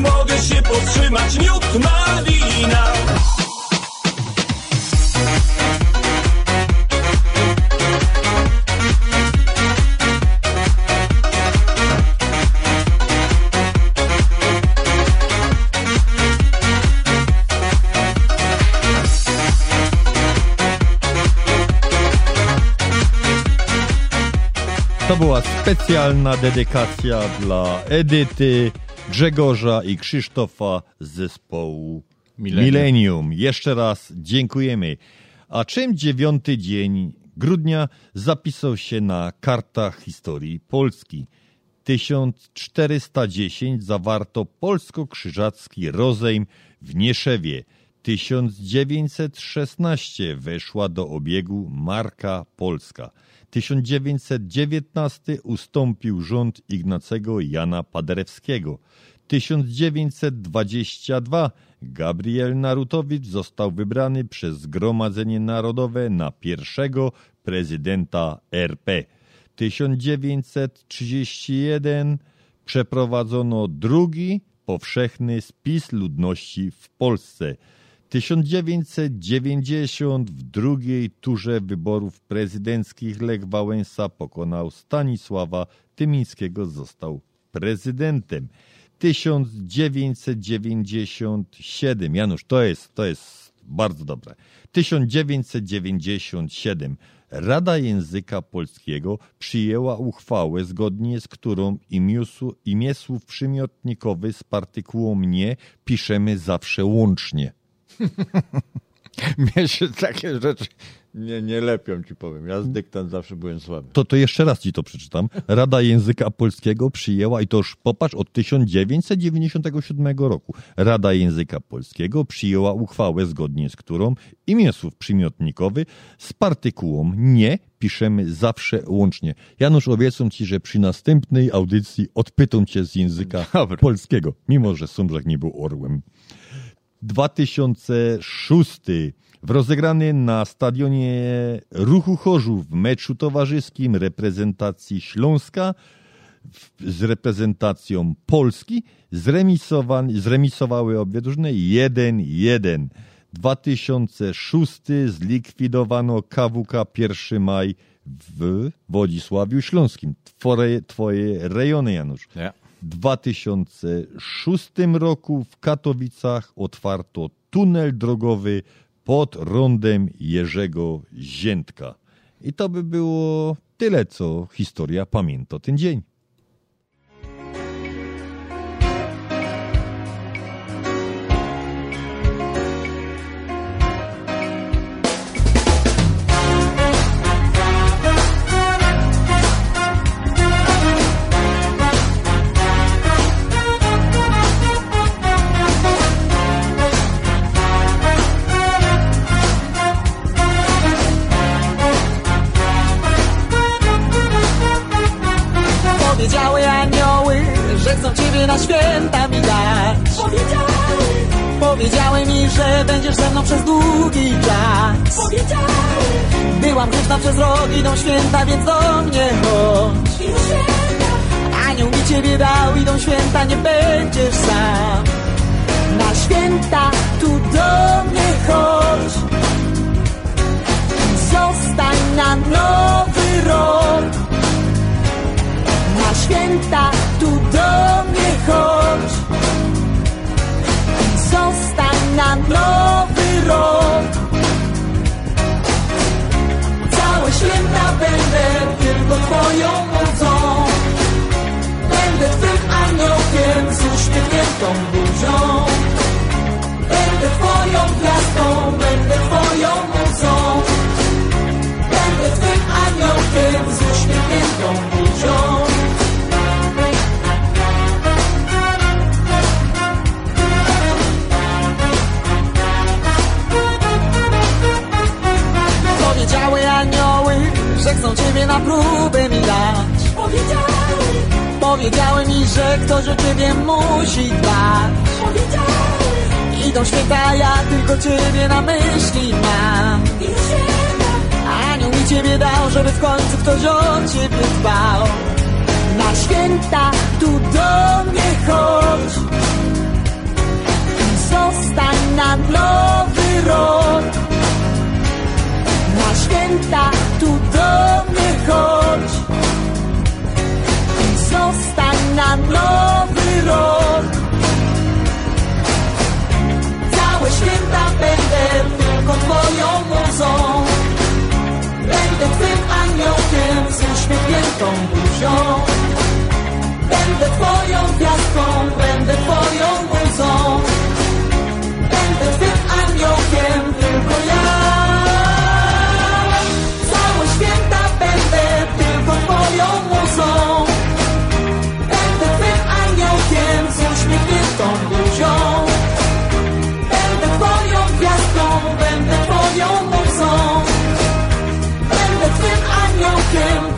S33: Mogę się powstrzymać. Miód To
S3: była specjalna dedykacja dla Edyty, Grzegorza i Krzysztofa z zespołu
S4: Millennium.
S3: Millennium. Jeszcze raz dziękujemy. A czym dziewiąty dzień grudnia zapisał się na kartach historii Polski? 1410 zawarto polsko-krzyżacki rozejm w Nieszewie. 1916 weszła do obiegu marka polska. 1919 ustąpił rząd Ignacego Jana Paderewskiego. 1922 Gabriel Narutowicz został wybrany przez Zgromadzenie Narodowe na pierwszego prezydenta RP. 1931 przeprowadzono drugi powszechny spis ludności w Polsce. 1990 w drugiej turze wyborów prezydenckich Lech Wałęsa pokonał Stanisława Tymińskiego, został prezydentem. 1997, Janusz, to jest, to jest bardzo dobre. 1997 Rada Języka Polskiego przyjęła uchwałę, zgodnie z którą imię słów przymiotnikowy z partykułą nie piszemy zawsze łącznie. *laughs*
S4: Mnie się takie rzeczy nie, nie lepią, ci powiem. Ja z dyktant zawsze byłem słaby.
S3: To, to jeszcze raz ci to przeczytam. Rada Języka Polskiego przyjęła, i to już popatrz, od 1997 roku. Rada Języka Polskiego przyjęła uchwałę, zgodnie z którą imię słów przymiotnikowy z partykułą nie piszemy zawsze łącznie. Janusz, obiecam ci, że przy następnej audycji odpytam cię z języka polskiego, mimo że Sumrzak nie był orłem. 2006 w rozegrany na stadionie Ruchu Chorzów w meczu towarzyskim reprezentacji Śląska z reprezentacją Polski zremisowały obie drużyny 1-1. 2006 zlikwidowano KWK 1 maj w Wodzisławiu Śląskim. Twoje, twoje rejony, Janusz.
S4: Nie.
S3: W 2006 roku w Katowicach otwarto tunel drogowy pod rondem Jerzego Ziętka. I to by było tyle, co historia pamięta ten dzień.
S34: Idą święta, więc do mnie chodź. Anioł mi ciebie dał, idą święta, nie będziesz sam. Na święta uśmiechniętą buzią Powiedziały anioły, że chcą Ciebie na próbę mi dać. Powiedziały mi, że ktoś o musi dbać. Idą święta, ja tylko Ciebie na myśli mam. Anioł Ciebie dał, żeby w końcu ktoś o Ciebie dbał. Na święta tu do mnie chodź. Zostań na nowy rok. Na święta tu do mnie chodź. Zostań na nowy rok. Całe święta będę tylko Twoją muzą uśmiechniętą buzią. Będę twoją gwiazdką, będę twoją muzą. Będę twym aniołkiem, tylko ja. Całą święta będę tylko twoją muzą. Będę twym aniołkiem z uśmiechniętą buzią. Będę twoją gwiazdką, będę twoją muzą.
S3: Będę twym aniołkiem,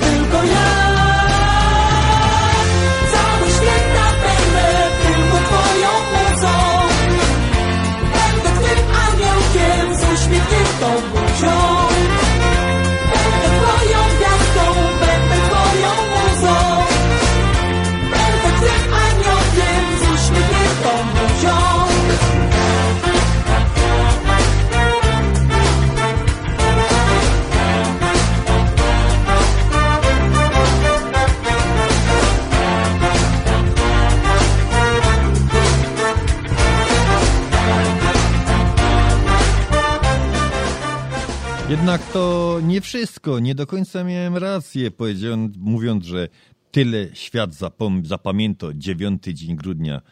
S3: Jednak to nie wszystko. Nie do końca miałem rację, mówiąc, że tyle świat zapom- zapamięta 9 dzień grudnia.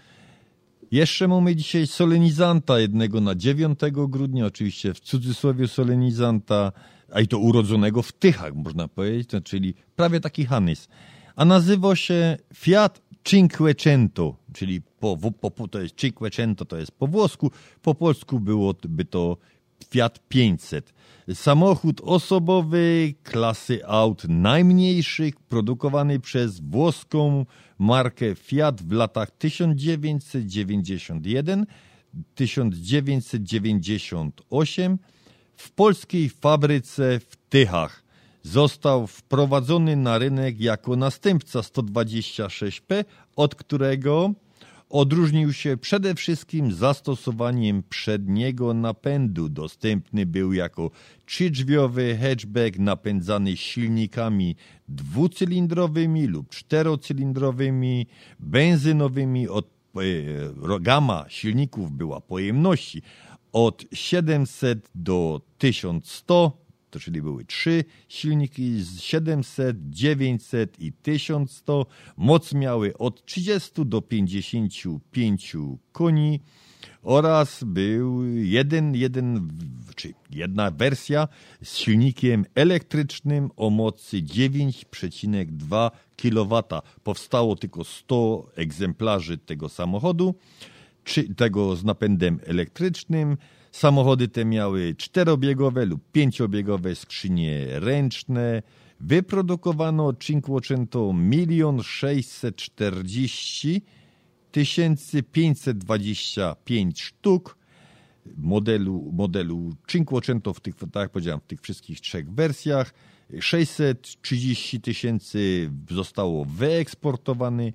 S3: Jeszcze mamy dzisiaj solenizanta jednego na 9 grudnia, oczywiście w cudzysłowie solenizanta, a i to urodzonego w Tychach, można powiedzieć, czyli prawie taki Hanys. A nazywa się Fiat Cinquecento, czyli po, po, to jest Cinquecento, to jest po włosku, po polsku byłoby to Fiat 500. Samochód osobowy klasy aut najmniejszych, produkowany przez włoską markę Fiat w latach 1991 1998 w polskiej fabryce w Tychach. Został wprowadzony na rynek jako następca 126P, od którego odróżnił się przede wszystkim zastosowaniem przedniego napędu. Dostępny był jako trzydrzwiowy hatchback napędzany silnikami dwucylindrowymi lub czterocylindrowymi, benzynowymi. Od, e, gama silników była pojemności od 700 do 1100 to czyli były trzy silniki z 700, 900 i 1100. Moc miały od 30 do 55 koni oraz był jeden, jeden, czy jedna wersja z silnikiem elektrycznym o mocy 9,2 kW. Powstało tylko 100 egzemplarzy tego samochodu, czy tego z napędem elektrycznym. Samochody te miały czterobiegowe lub pięciobiegowe skrzynie ręczne. Wyprodukowano Cinquecento 1 640 525 sztuk modelu, modelu Cinquecento w tych, tak jak powiedziałem, w tych wszystkich trzech wersjach. 630 tysięcy zostało wyeksportowany.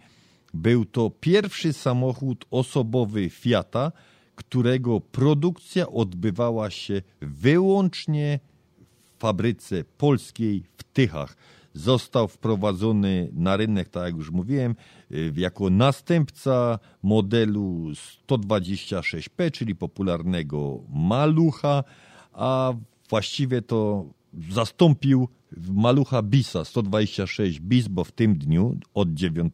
S3: Był to pierwszy samochód osobowy Fiata, którego produkcja odbywała się wyłącznie w fabryce polskiej w Tychach. Został wprowadzony na rynek, tak jak już mówiłem, y, jako następca modelu 126P, czyli popularnego Malucha, a właściwie to zastąpił Malucha Bisa 126 Bis, bo w tym dniu od 9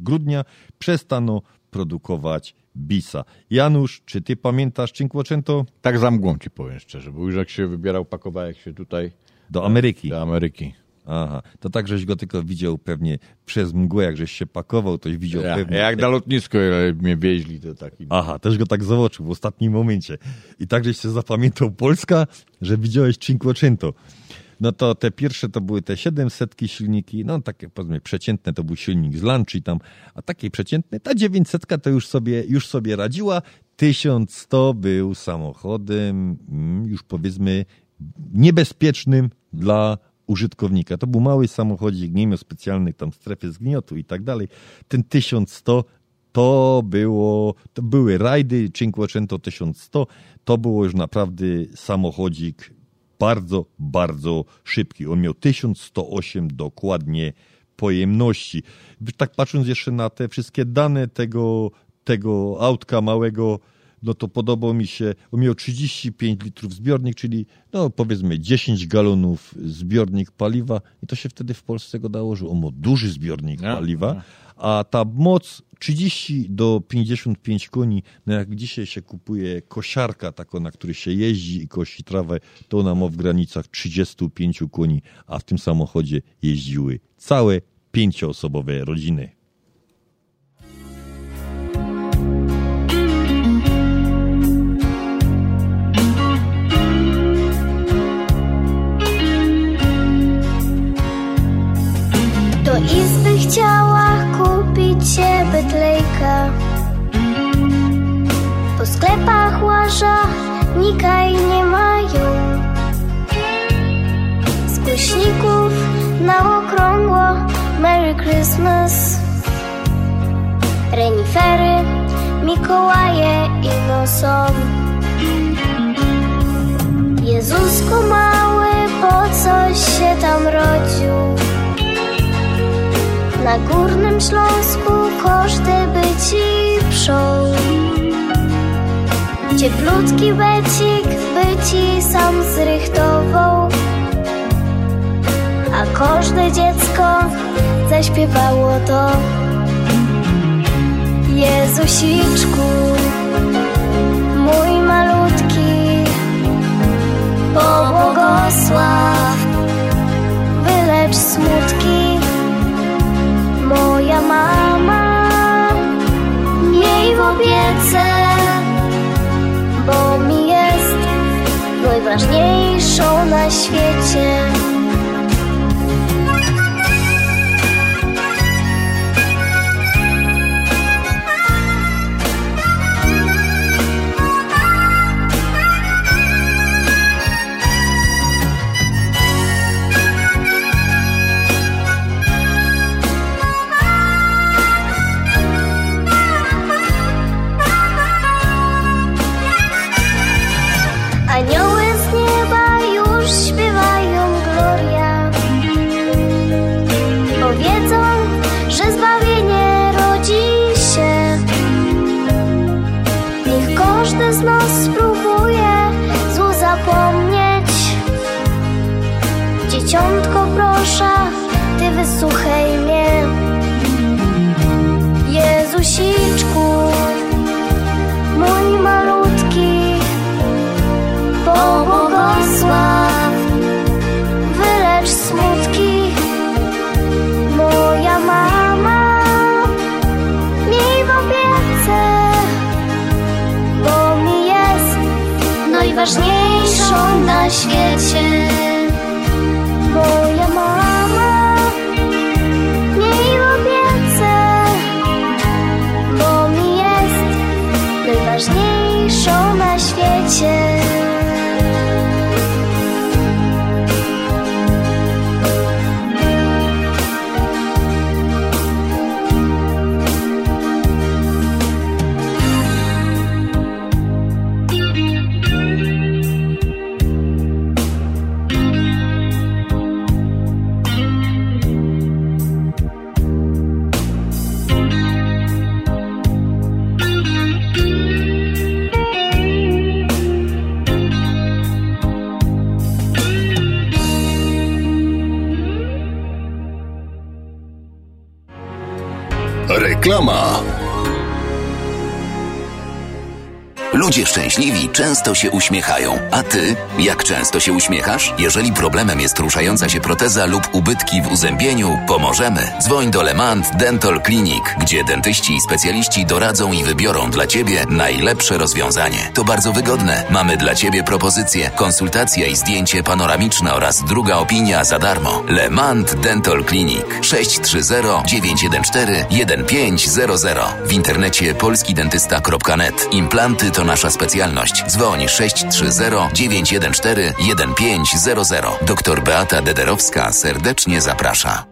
S3: grudnia przestano produkować Bisa. Janusz, czy ty pamiętasz Cinquecento?
S4: Tak za mgłą ci powiem szczerze, bo już jak się wybierał, pakowałeś się tutaj
S3: Do Ameryki.
S4: do Ameryki.
S3: Aha, to tak, żeś go tylko widział pewnie przez mgłę, jak żeś się pakował, toś widział
S4: Ja,
S3: pewnie.
S4: jak na lotnisko mnie wieźli, to taki...
S3: Aha, też go tak zobaczył w ostatnim momencie. I tak, żeś się zapamiętał Polska, że widziałeś Cinquecento. No to te pierwsze to były te 700 silniki, no takie powiedzmy przeciętne to był silnik z Lanchy tam, a takie przeciętne, ta 900 to już sobie, już sobie radziła, 1100 był samochodem mm, już powiedzmy niebezpiecznym dla użytkownika. To był mały samochodzik, nie miał specjalnych tam strefy zgniotu i tak dalej. Ten 1100 to było, to były rajdy Cinquecento 1100, to było już naprawdę samochodzik bardzo, bardzo szybki. On miał 1108 dokładnie pojemności. Tak patrząc jeszcze na te wszystkie dane tego, tego autka małego, no to podobał mi się, on miał 35 litrów zbiornik, czyli no powiedzmy 10 galonów zbiornik paliwa i to się wtedy w Polsce go dało, że on ma duży zbiornik paliwa, a ta moc 30 do 55 koni, no jak dzisiaj się kupuje kosiarka taką, na której się jeździ i kosi trawę, to ona ma w granicach 35 koni, a w tym samochodzie jeździły całe pięcioosobowe rodziny.
S32: Do izby chciała kupić się betlejka Po sklepach łaża nikaj nie mają Z na okrągło Merry Christmas. Renifery, Mikołaje i no są Jezusku mały, na Górnym Śląsku koszty by ci przą Cieplutki becik by ci sam zrychtował każde dziecko zaśpiewało to. Jezusiczku, mój malutki, pobłogosław, wylecz smutki. Moja mama, miej w opiece, bo mi jest najważniejszą na świecie.
S10: Reklama. Ludzie szczęśliwi często się uśmiechają. A ty, jak często się uśmiechasz? Jeżeli problemem jest ruszająca się proteza lub ubytki w uzębieniu, pomożemy. Dzwoń do Lemant Dental Clinic, gdzie dentyści i specjaliści doradzą i wybiorą dla ciebie najlepsze rozwiązanie. To bardzo wygodne. Mamy dla ciebie propozycję, konsultacja i zdjęcie panoramiczne oraz druga opinia za darmo. Lemant Dental Clinic 630 914 1500 w internecie polskidentysta.net. Implanty to nasza specjalność. Dzwoń 630 914 1500. Doktor Beata Dederowska serdecznie zaprasza.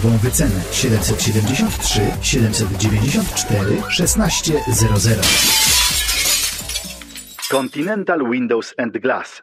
S35: darmową wycenę. 773 794 1600 Continental Windows and Glass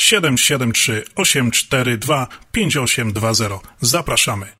S17: 773 842 5820. Zapraszamy.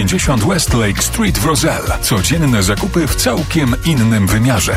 S36: 50 West Lake Street w Roselle. Codzienne zakupy w całkiem innym wymiarze.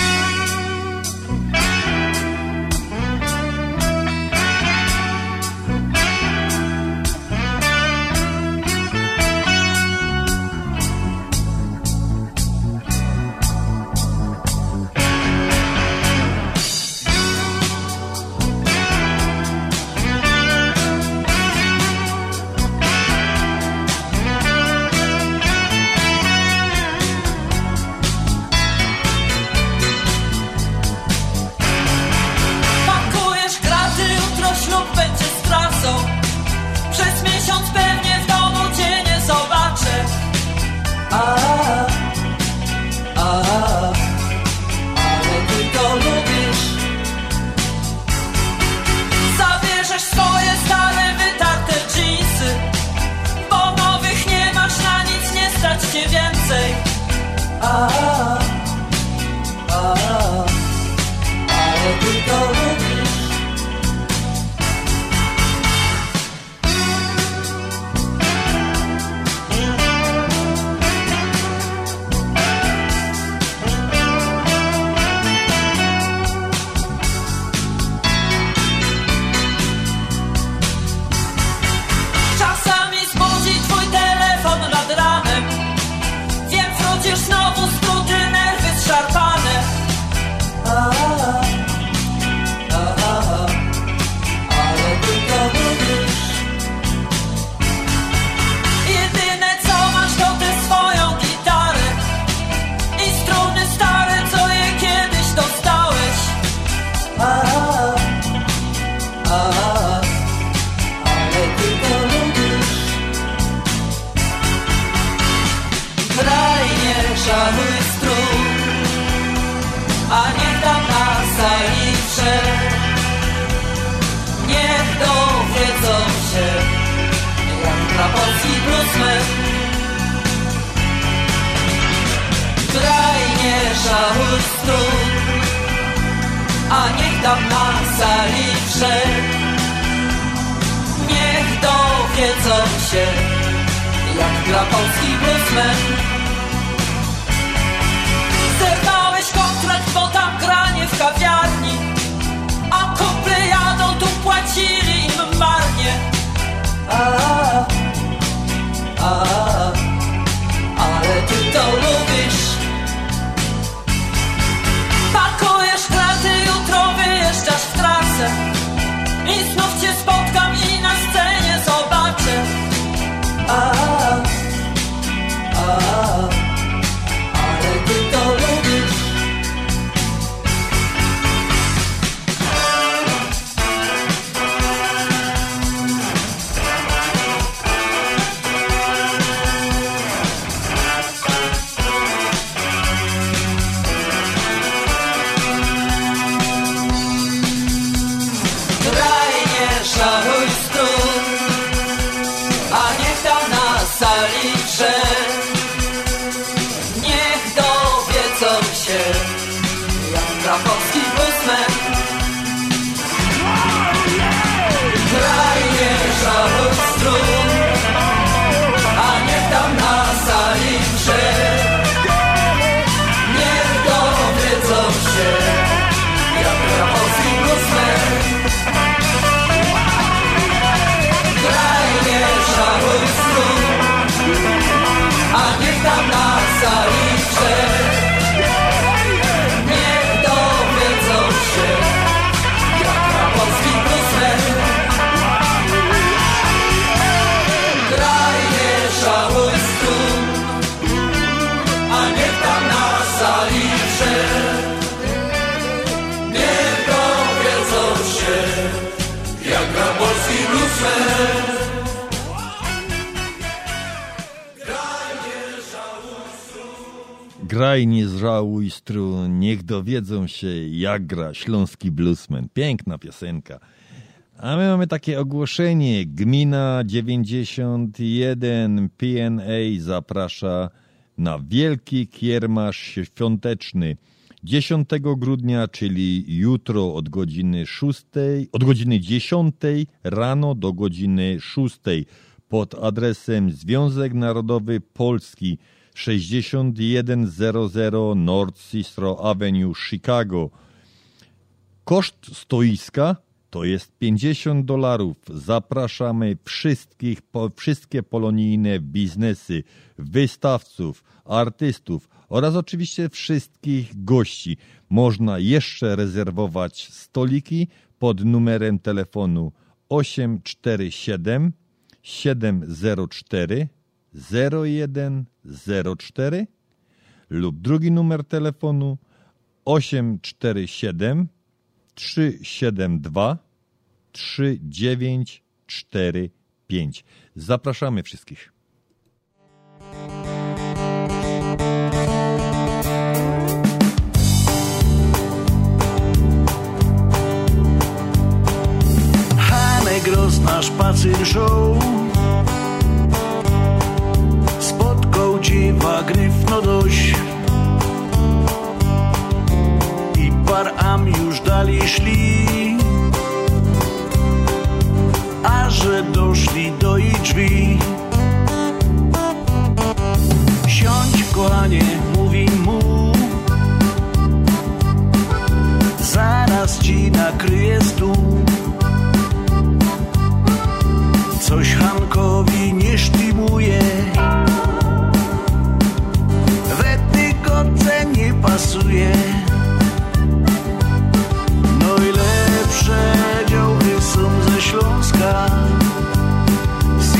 S3: Graj, nie żałuj strun, niech dowiedzą się, jak gra śląski bluesman. Piękna piosenka. A my mamy takie ogłoszenie. Gmina 91 PNA zaprasza na wielki kiermasz świąteczny 10 grudnia, czyli jutro od godziny 6, od godziny 10 rano do godziny 6 pod adresem Związek Narodowy Polski 6100 North Cicero Avenue, Chicago. Koszt stoiska to jest 50 dolarów. Zapraszamy wszystkich, po, wszystkie polonijne biznesy, wystawców, artystów oraz oczywiście wszystkich gości. Można jeszcze rezerwować stoliki pod numerem telefonu 847 704 0104 lub drugi numer telefonu 847 372 3945. Zapraszamy wszystkich.
S5: Hanek rozna szpacer show Dziewa gryfno dość. I par am już dalej szli. A że doszli do jej drzwi. Siądź kochanie, mówi mu. Zaraz ci nakryje stół. Coś Hankowi nie sztymuje nie pasuje. No i lepsze działy są ze Śląska. Z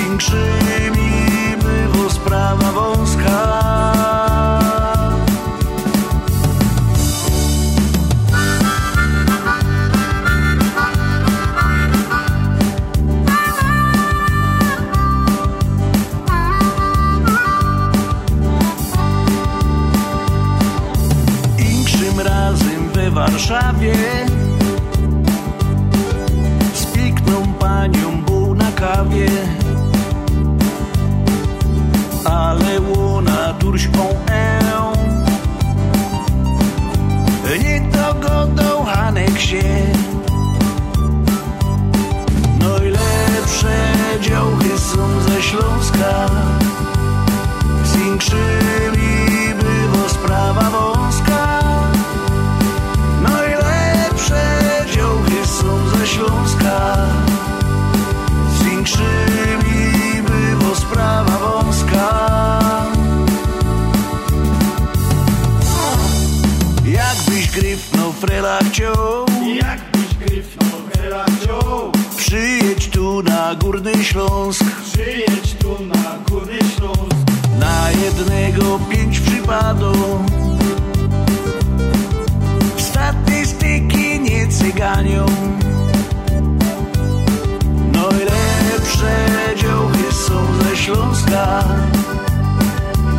S5: Z piękną panią był na kawie. Ale łona durśką chciał
S29: Jakbyś gryfnął frela chciał
S5: Przyjedź tu na Górny Śląsk.
S29: Przyjedź tu na Górny Śląsk.
S5: Na jednego pięć przypadów Statystyki nie cyganią. Najlepsze dziołchy są ze Śląska.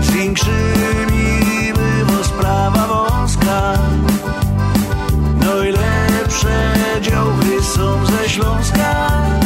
S5: Z większymi bywa sprawa Najlepsze dziołchy są ze Śląska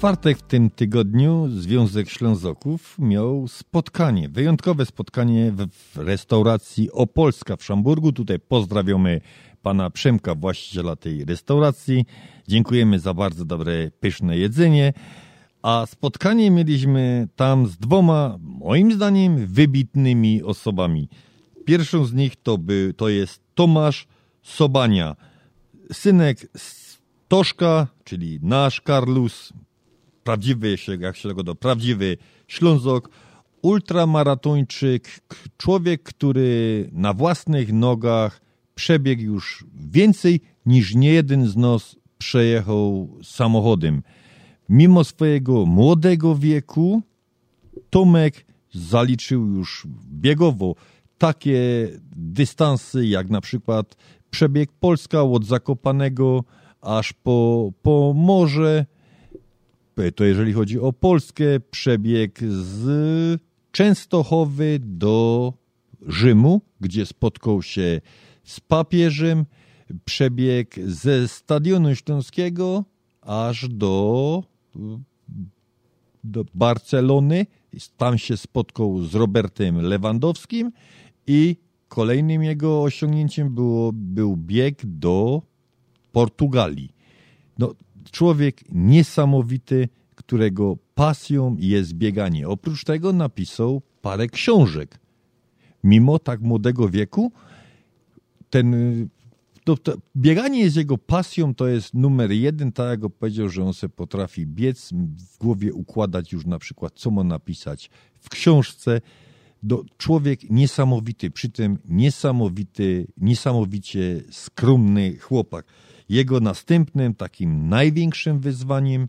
S3: czwartek w tym tygodniu Związek Ślązoków miał spotkanie, wyjątkowe spotkanie w, restauracji Opolska w Szamburgu. Tutaj pozdrawiamy pana Przemka, właściciela tej restauracji. Dziękujemy za bardzo dobre, pyszne jedzenie. A spotkanie mieliśmy tam z dwoma, moim zdaniem, wybitnymi osobami. Pierwszą z nich to, by, to jest Tomasz Sobania, synek Stoszka, czyli nasz Karlus, prawdziwy, jak się go do, prawdziwy Ślązok, ultramaratończyk, człowiek, który na własnych nogach przebiegł już więcej niż niejeden z nas przejechał samochodem. Mimo swojego młodego wieku, Tomek zaliczył już biegowo takie dystanse, jak na przykład przebieg Polska od Zakopanego aż po, po morze. To jeżeli chodzi o Polskę, przebieg z Częstochowy do Rzymu, gdzie spotkał się z papieżem, przebieg ze Stadionu Śląskiego aż do do Barcelony. Tam się spotkał z Robertem Lewandowskim i kolejnym jego osiągnięciem było, był bieg do Portugalii. No, człowiek niesamowity, którego pasją jest bieganie. Oprócz tego napisał parę książek. Mimo tak młodego wieku, ten to, to, bieganie jest jego pasją, to jest numer jeden, tak jak powiedział, że on sobie potrafi biec, w głowie układać już na przykład, co ma napisać w książce. Do, człowiek niesamowity, przy tym niesamowity, niesamowicie skromny chłopak. Jego następnym, takim największym wyzwaniem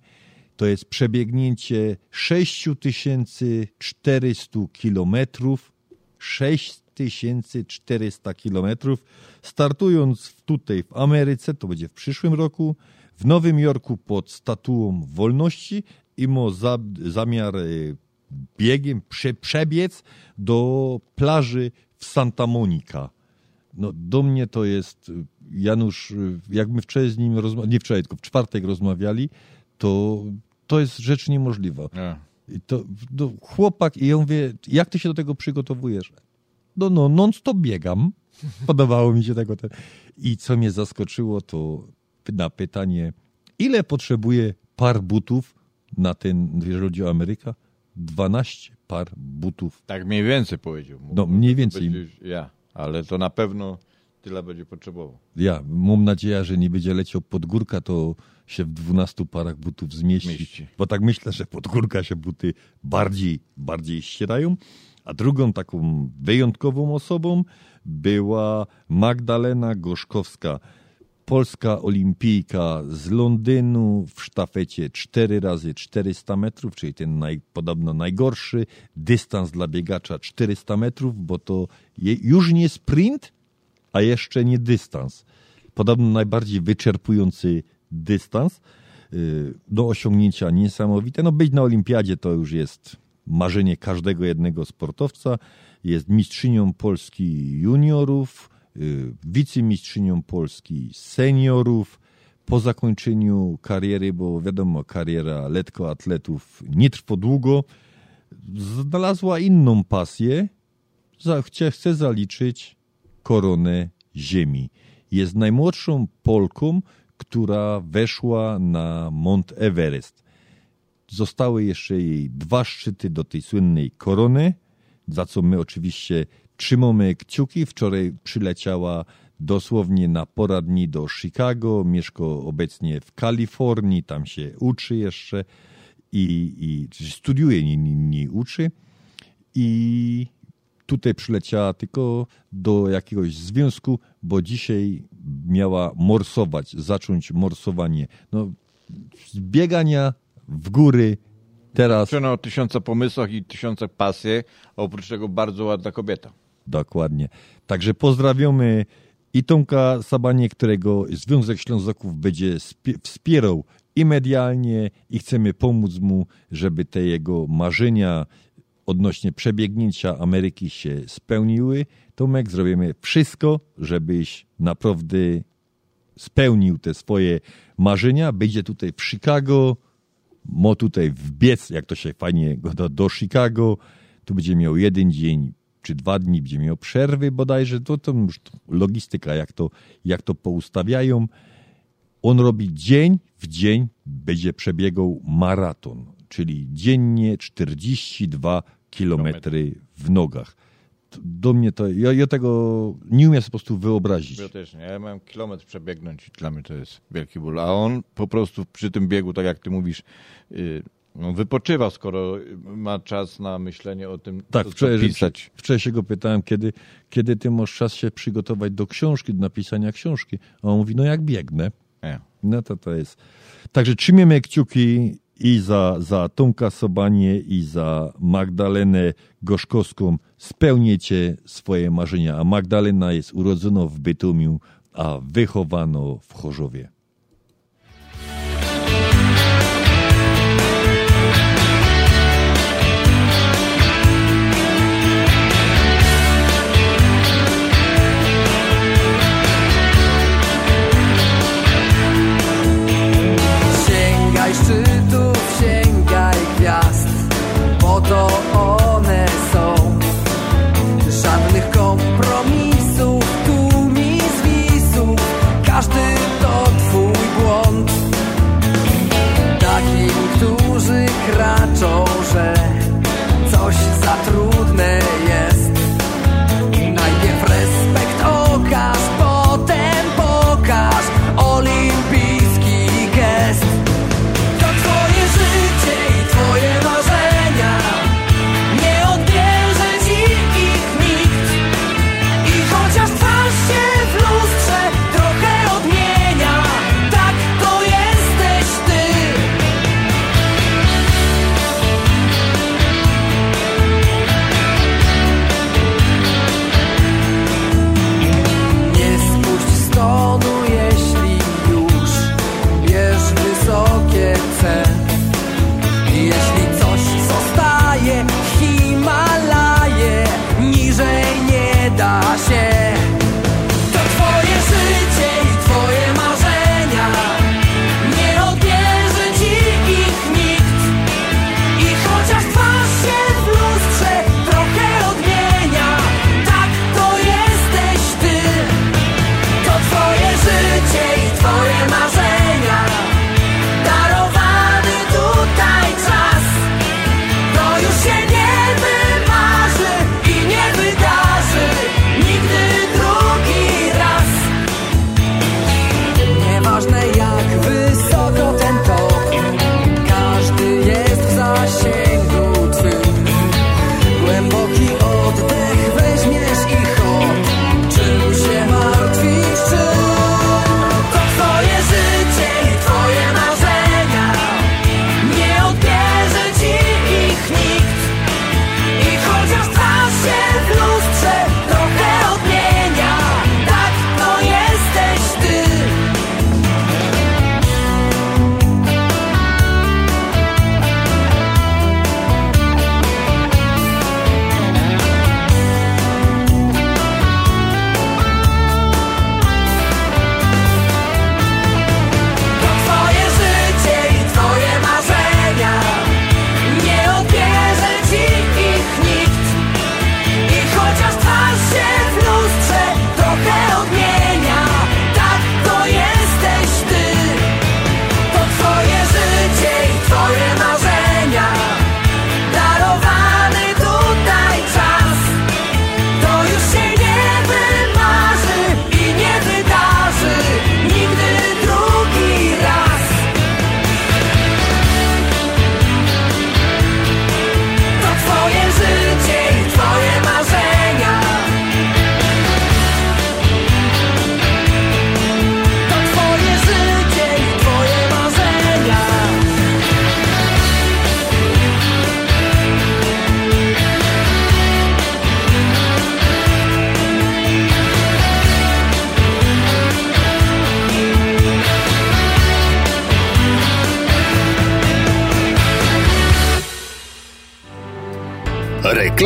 S3: to jest przebiegnięcie 6400 kilometrów, 6400 kilometrów, startując tutaj w Ameryce, to będzie w przyszłym roku, w Nowym Jorku pod statuą wolności i ma za, zamiar e, biegiem prze, przebiec do plaży w Santa Monica. No, do mnie to jest, e, Janusz, e, jak my wczoraj z nim rozmawiali, nie wczoraj, tylko w czwartek rozmawiali, to, to jest rzecz niemożliwa. I to, to chłopak, i ja mówię, jak ty się do tego przygotowujesz? No, no, non-stop biegam. *laughs* Podobało mi się tego. Ten. I co mnie zaskoczyło, to na pytanie, ile potrzebuje par butów na ten, jeżeli chodzi o Amerykę? 12 par butów.
S4: Tak mniej więcej powiedział.
S3: No, mniej więcej.
S4: Ja, ale to na pewno tyle będzie potrzebował.
S3: Ja mam nadzieję, że nie będzie leciał pod górka, to się w 12 parach butów zmieści.
S4: Mieści.
S3: Bo tak myślę, że pod górka się buty bardziej, bardziej ścierają. A drugą taką wyjątkową osobą była Magdalena Gorzkowska. Polska olimpijka z Londynu w sztafecie 4 razy 400 metrów, czyli ten naj, podobno najgorszy dystans dla biegacza 400 metrów, bo to je, już nie sprint, a jeszcze nie dystans. Podobno najbardziej wyczerpujący dystans y, do osiągnięcia niesamowite. No być na olimpiadzie to już jest marzenie każdego jednego sportowca. Jest mistrzynią Polski juniorów, wicemistrzynią Polski seniorów. Po zakończeniu kariery, bo wiadomo, kariera letkoatletów nie trwa długo, znalazła inną pasję. Chce zaliczyć koronę ziemi. Jest najmłodszą Polką, która weszła na Mont Everest. Zostały jeszcze jej dwa szczyty do tej słynnej korony, za co my oczywiście trzymamy kciuki. Wczoraj przyleciała dosłownie na pora dni do Chicago, mieszka obecnie w Kalifornii, tam się uczy jeszcze i, i studiuje, nie, nie, nie uczy. I tutaj przyleciała tylko do jakiegoś związku, bo dzisiaj miała morsować, zacząć morsowanie. No, z biegania w góry teraz.
S4: O tysiąca pomysłach i tysiąca pasji, a oprócz tego bardzo ładna kobieta.
S3: Dokładnie. Także pozdrawiamy i Tomka Sabanie, którego Związek Ślązaków będzie spie- wspierał i medialnie, i chcemy pomóc mu, żeby te jego marzenia odnośnie przebiegnięcia Ameryki się spełniły. Tomek, zrobimy wszystko, żebyś naprawdę spełnił te swoje marzenia. Będzie tutaj w Chicago, mo tutaj wbiec, jak to się fajnie goda, do Chicago. Tu będzie miał jeden dzień czy dwa dni, będzie miał przerwy bodajże. To, to logistyka, jak to, jak to poustawiają. On robi dzień w dzień, będzie przebiegał maraton, czyli dziennie 42 kilometry w nogach. Do mnie to, ja, ja tego nie umiem po prostu wyobrazić.
S4: Ja też nie. Ja miałem kilometr przebiegnąć i dla mnie to jest wielki ból. A on po prostu przy tym biegu, tak jak ty mówisz, yy, no, wypoczywa, skoro ma czas na myślenie o tym,
S3: Tak,
S4: co,
S3: wczoraj,
S4: pisać.
S3: wczoraj się go pytałem, kiedy, kiedy ty masz czas się przygotować do książki, do napisania książki. A on mówi, no jak biegnę.
S4: Nie.
S3: No to to jest. Także trzymiemy kciuki i za, za Tomka Sobanie i za Magdalenę Gorzkowską. Spełniecie swoje marzenia. A Magdalena jest urodzona w Bytomiu, a wychowano w Chorzowie.
S37: Bo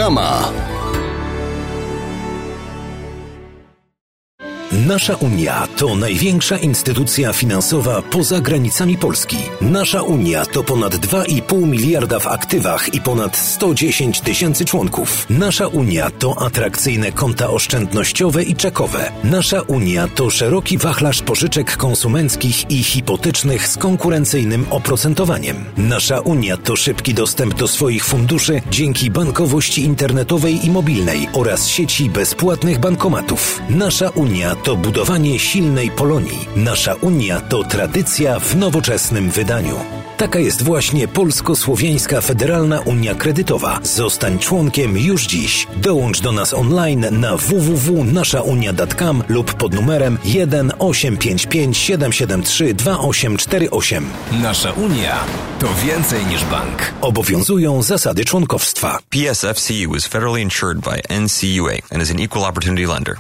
S10: Reklama.
S8: Nasza Unia to największa instytucja finansowa poza granicami Polski. Nasza Unia to ponad 2,5 miliarda w aktywach i ponad 110 tysięcy członków. Nasza Unia to atrakcyjne konta oszczędnościowe i czekowe. Nasza Unia to szeroki wachlarz pożyczek konsumenckich i hipotecznych z konkurencyjnym oprocentowaniem. Nasza Unia to szybki dostęp do swoich funduszy dzięki bankowości internetowej i mobilnej oraz sieci bezpłatnych bankomatów. Nasza Unia to budowanie silnej Polonii. Nasza Unia to tradycja w nowoczesnym wydaniu. Taka jest właśnie Polsko-Słowiańska Federalna Unia Kredytowa. Zostań członkiem już dziś. Dołącz do nas online na www.naszaunia.com lub pod numerem 1 855 773 2848.
S38: Nasza Unia to więcej niż bank.
S8: Obowiązują zasady członkowstwa.
S39: PSFCU is federally insured by NCUA and is an equal opportunity lender.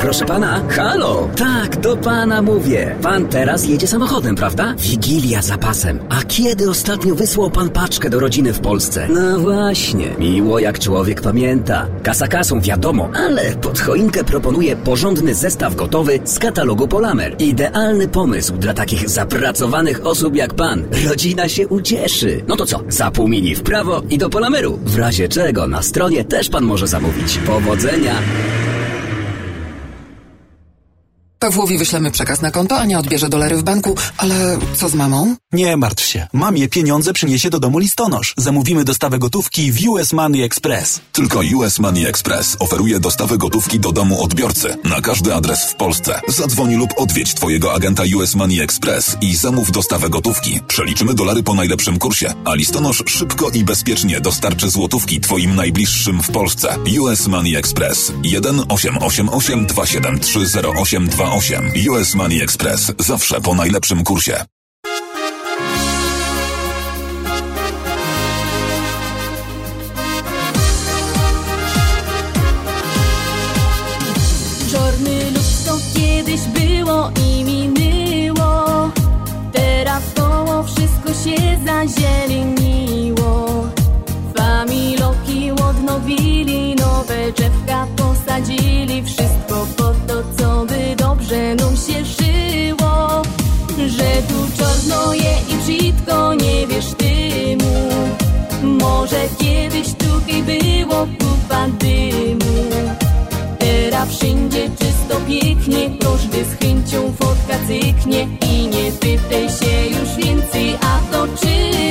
S11: Proszę pana, halo! Tak, do pana mówię. Pan teraz jedzie samochodem, prawda? Wigilia za pasem. A kiedy ostatnio wysłał pan paczkę do rodziny w Polsce? No właśnie, miło jak człowiek pamięta. Kasa kasą, wiadomo, ale pod choinkę proponuję porządny zestaw gotowy z katalogu Polamer. Idealny pomysł dla takich zapracowanych osób jak pan. Rodzina się ucieszy. No to co, za pół mini w prawo i do Polameru. W razie czego na stronie też pan może zamówić. Powodzenia!
S40: Pawłowi wyślemy przekaz na konto, a nie odbierze dolary w banku, ale co z mamą?
S41: Nie martw się. Mamie pieniądze przyniesie do domu listonosz. Zamówimy dostawę gotówki w US Money Express.
S14: Tylko US Money Express oferuje dostawę gotówki do domu odbiorcy na każdy adres w Polsce. Zadzwoń lub odwiedź Twojego agenta US Money Express i zamów dostawę gotówki. Przeliczymy dolary po najlepszym kursie, a listonosz szybko i bezpiecznie dostarczy złotówki Twoim najbliższym w Polsce. US Money Express 1 888 273 0828 US Money Express. Zawsze po najlepszym kursie.
S15: Czarny luz to kiedyś było i minęło Teraz koło wszystko się zazieleniło Familoki odnowili, nowe drzewka posadzili Wszystko po to, co by dobrze nam się żyło Że tu czarno je i brzydko, nie wiesz tymu Może kiedyś tutaj było kupa dymu Teraz wszędzie czysto pięknie Każdy z chęcią fotka cyknie I nie pytaj się już więcej A to czemu?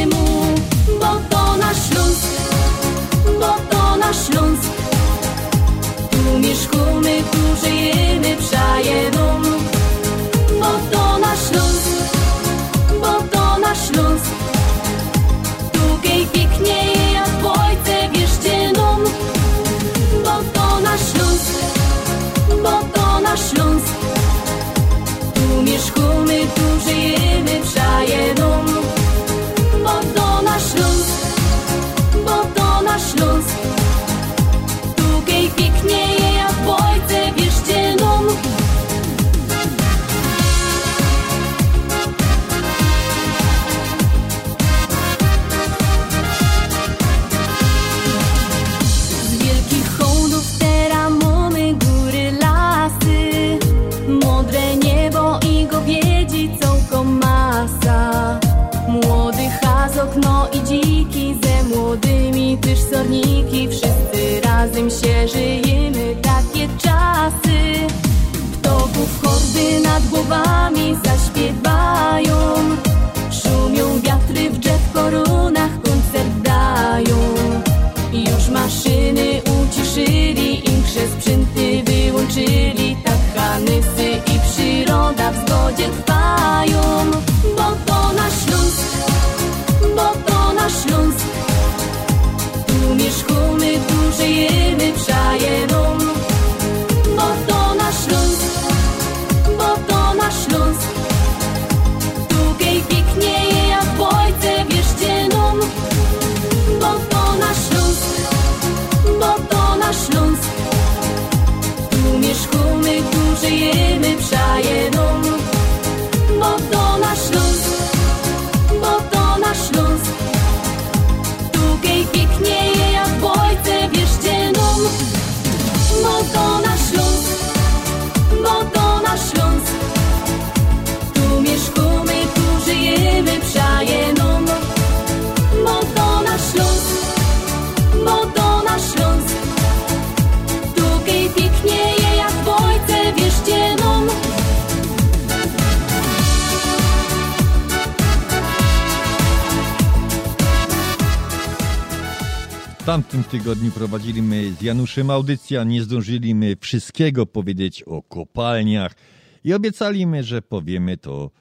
S3: Prowadziliśmy z Januszem audycję, a nie zdążyliśmy wszystkiego powiedzieć o kopalniach i obiecaliśmy, że powiemy to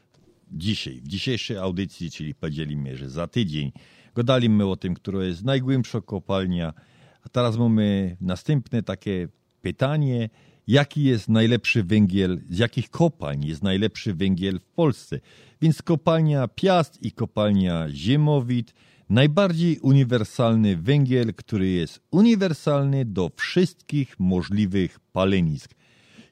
S3: dzisiaj, w dzisiejszej audycji, czyli podzielimy, że za tydzień. Gadaliśmy o tym, która jest najgłębsza kopalnia, a teraz mamy następne takie pytanie, jaki jest najlepszy węgiel, z jakich kopalń jest najlepszy węgiel w Polsce. Więc kopalnia Piast i kopalnia Ziemowit, najbardziej uniwersalny węgiel, który jest uniwersalny do wszystkich możliwych palenisk.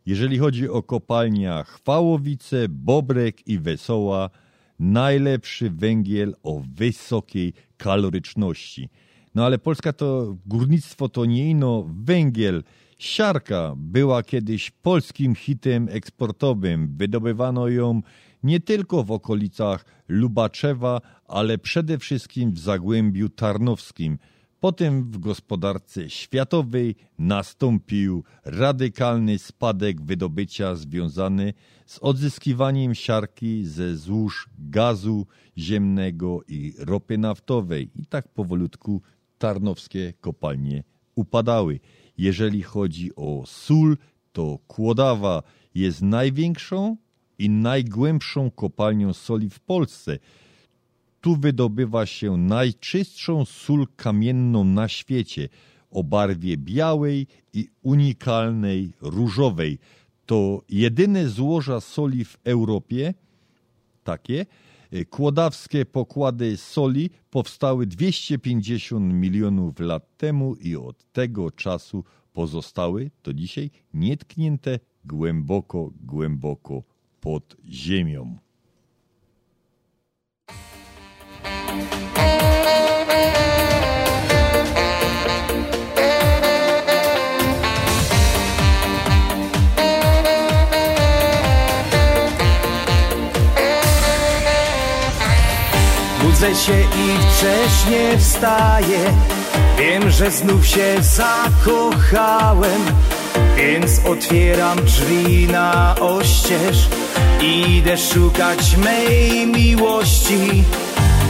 S3: Jeżeli chodzi o kopalnia Chwałowice, Bobrek i Wesoła, najlepszy węgiel o wysokiej kaloryczności. No ale Polska to górnictwo to nie ino węgiel. Siarka była kiedyś polskim hitem eksportowym. Wydobywano ją nie tylko w okolicach Lubaczewa, ale przede wszystkim w Zagłębiu Tarnowskim. Potem w gospodarce światowej nastąpił radykalny spadek wydobycia związany z odzyskiwaniem siarki ze złóż gazu ziemnego i ropy naftowej. I tak powolutku tarnowskie kopalnie upadały. Jeżeli chodzi o sól, to Kłodawa jest największą i najgłębszą kopalnią soli w Polsce. Tu wydobywa się najczystszą sól kamienną na świecie o barwie białej i unikalnej różowej. To jedyne złoża soli w Europie, takie. Kłodawskie pokłady soli powstały 250 milionów lat temu i od tego czasu pozostały do dzisiaj nietknięte głęboko, głęboko pod ziemią.
S2: Budzę się i wcześnie wstaję. Wiem, że znów się zakochałem Więc otwieram drzwi na oścież. Idę szukać mej miłości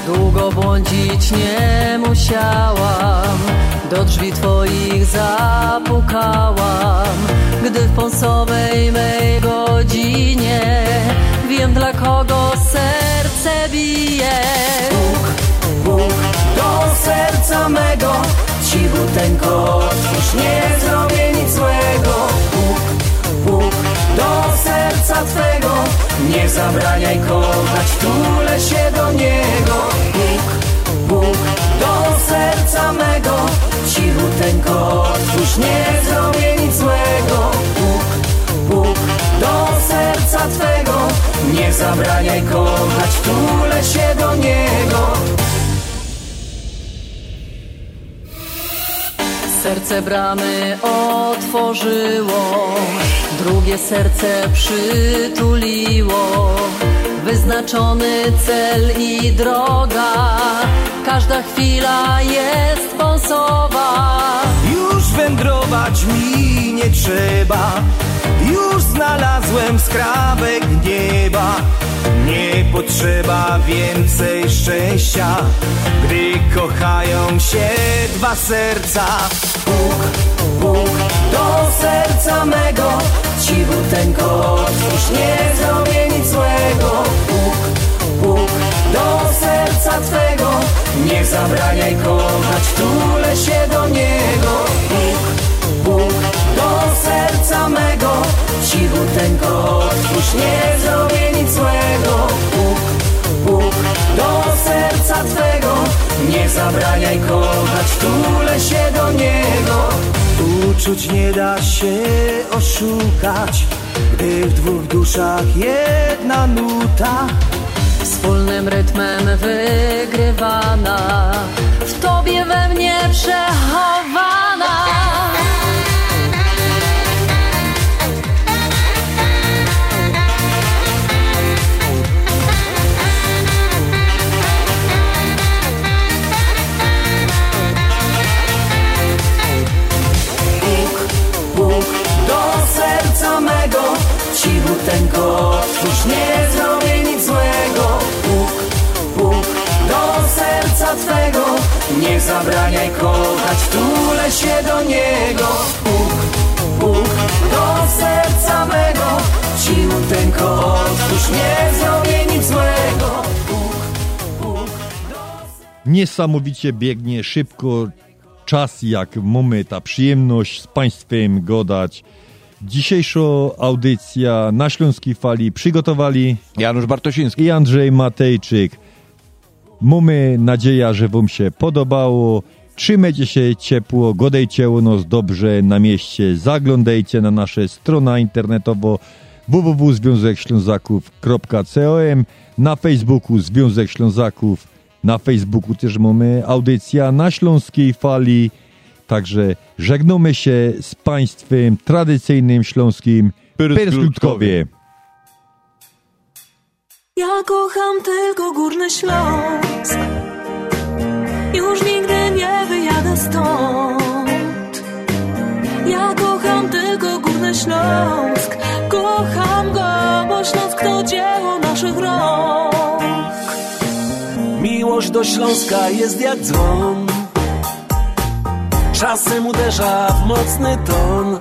S7: Długo błądzić nie musiałam. Do drzwi twoich zapukałam. Gdy w pąsowej mej godzinie Wiem dla kogo serce bije.
S2: Puk, puk do serca mego. Cichuteńko otwórz, nie zrobię nic złego. Puk, puk do serca twego. Nie zabraniaj kochać, tulę się do niego. Puk, puk do serca mego. Cichuteńko otwórz, nie zrobię nic złego. Puk, puk do serca twego. Nie zabraniaj kochać, tulę się do niego.
S7: Serce bramy otworzyło, drugie serce przytuliło. Wyznaczony cel i droga, każda chwila jest pąsowa.
S2: Już wędrować mi nie trzeba. Już znalazłem skrawek nieba. Nie potrzeba więcej szczęścia Gdy kochają się dwa serca. Puk, puk do serca mego Cichuteńko otwórz, nie zrobię nic złego. Puk, puk do serca twego Nie zabraniaj kochać, tulę się do niego. Puk, puk do serca mego Cichuteńko otwórz, nie zrobię nic złego puk do serca twego Nie zabraniaj kochać, tulę się do niego Uczuć nie da się oszukać Gdy w dwóch duszach jedna nuta
S7: Wspólnym rytmem wygrywana, w tobie we mnie przechowana.
S2: Cichuteńko otwórz, nie zrobię nic złego. Puk, puk do serca
S5: Twego. Nie zabraniaj kochać, wtulę się do Niego. Bóg, Bóg do serca mego. Ciuteńko otwórz, nie zrobię nic złego.
S3: Niesamowicie biegnie szybko czas, jak mamy ta przyjemność z Państwem gadać. Dzisiejsza audycja na Śląskiej Fali przygotowali
S4: Janusz Bartosiński
S3: i Andrzej Matejczyk. Mamy nadzieję, że Wam się podobało. Trzymajcie się ciepło, godejcie u nas dobrze na mieście. Zaglądajcie na nasze strona internetowo www.związekślązaków.com na Facebooku Związek Ślązaków na Facebooku też mamy audycja na Śląskiej Fali. Także żegnamy się z Państwem tradycyjnym śląskim Persklutkowie.
S7: Ja kocham tylko Górny Śląsk. Już nigdy nie wyjadę stąd. Ja kocham tylko Górny Śląsk. Kocham go, bo Śląsk to dzieło naszych rąk.
S5: Miłość do Śląska jest jak dzwon Czasem uderza w mocny ton.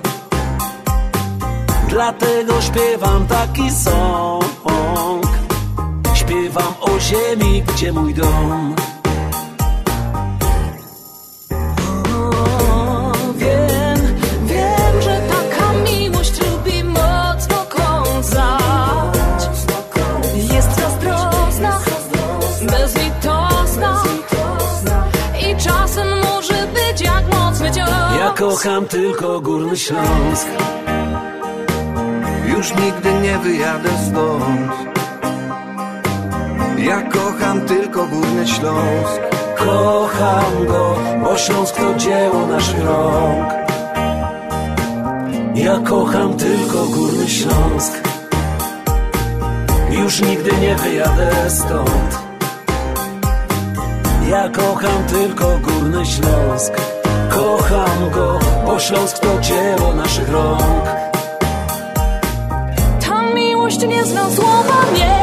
S5: Dlatego śpiewam taki song. Śpiewam o ziemi, gdzie mój dom kocham tylko Górny Śląsk.
S42: Już nigdy nie wyjadę stąd. Ja kocham tylko Górny Śląsk.
S5: Kocham go, bo Śląsk to dzieło naszych rąk Ja kocham tylko Górny Śląsk. Już nigdy nie wyjadę stąd. Ja kocham tylko Górny Śląsk Kocham go, bo Śląsk to dzieło naszych rąk.
S7: Ta miłość nie zna słowa nie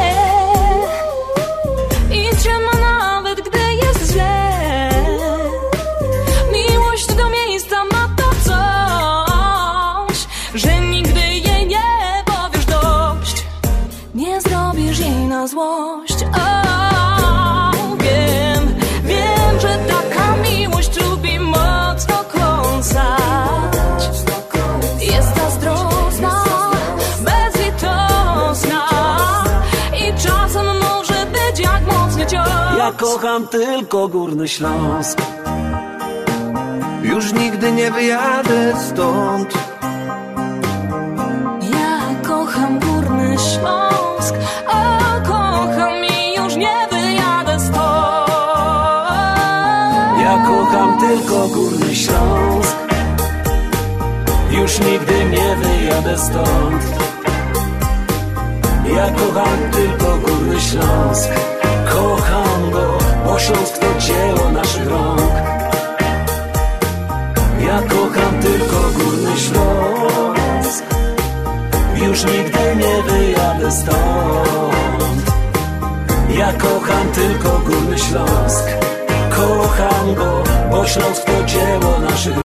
S5: kocham tylko Górny Śląsk.
S42: Już nigdy nie wyjadę stąd.
S7: Ja kocham Górny Śląsk A kocham i już nie wyjadę stąd.
S5: Ja kocham tylko Górny Śląsk. Już nigdy nie wyjadę stąd. Ja kocham tylko Górny Śląsk bo Śląsk to dzieło naszych rąk Ja kocham tylko Górny Śląsk. Już nigdy nie wyjadę stąd. Ja kocham tylko Górny Śląsk. Kocham go, bo Śląsk to dzieło naszych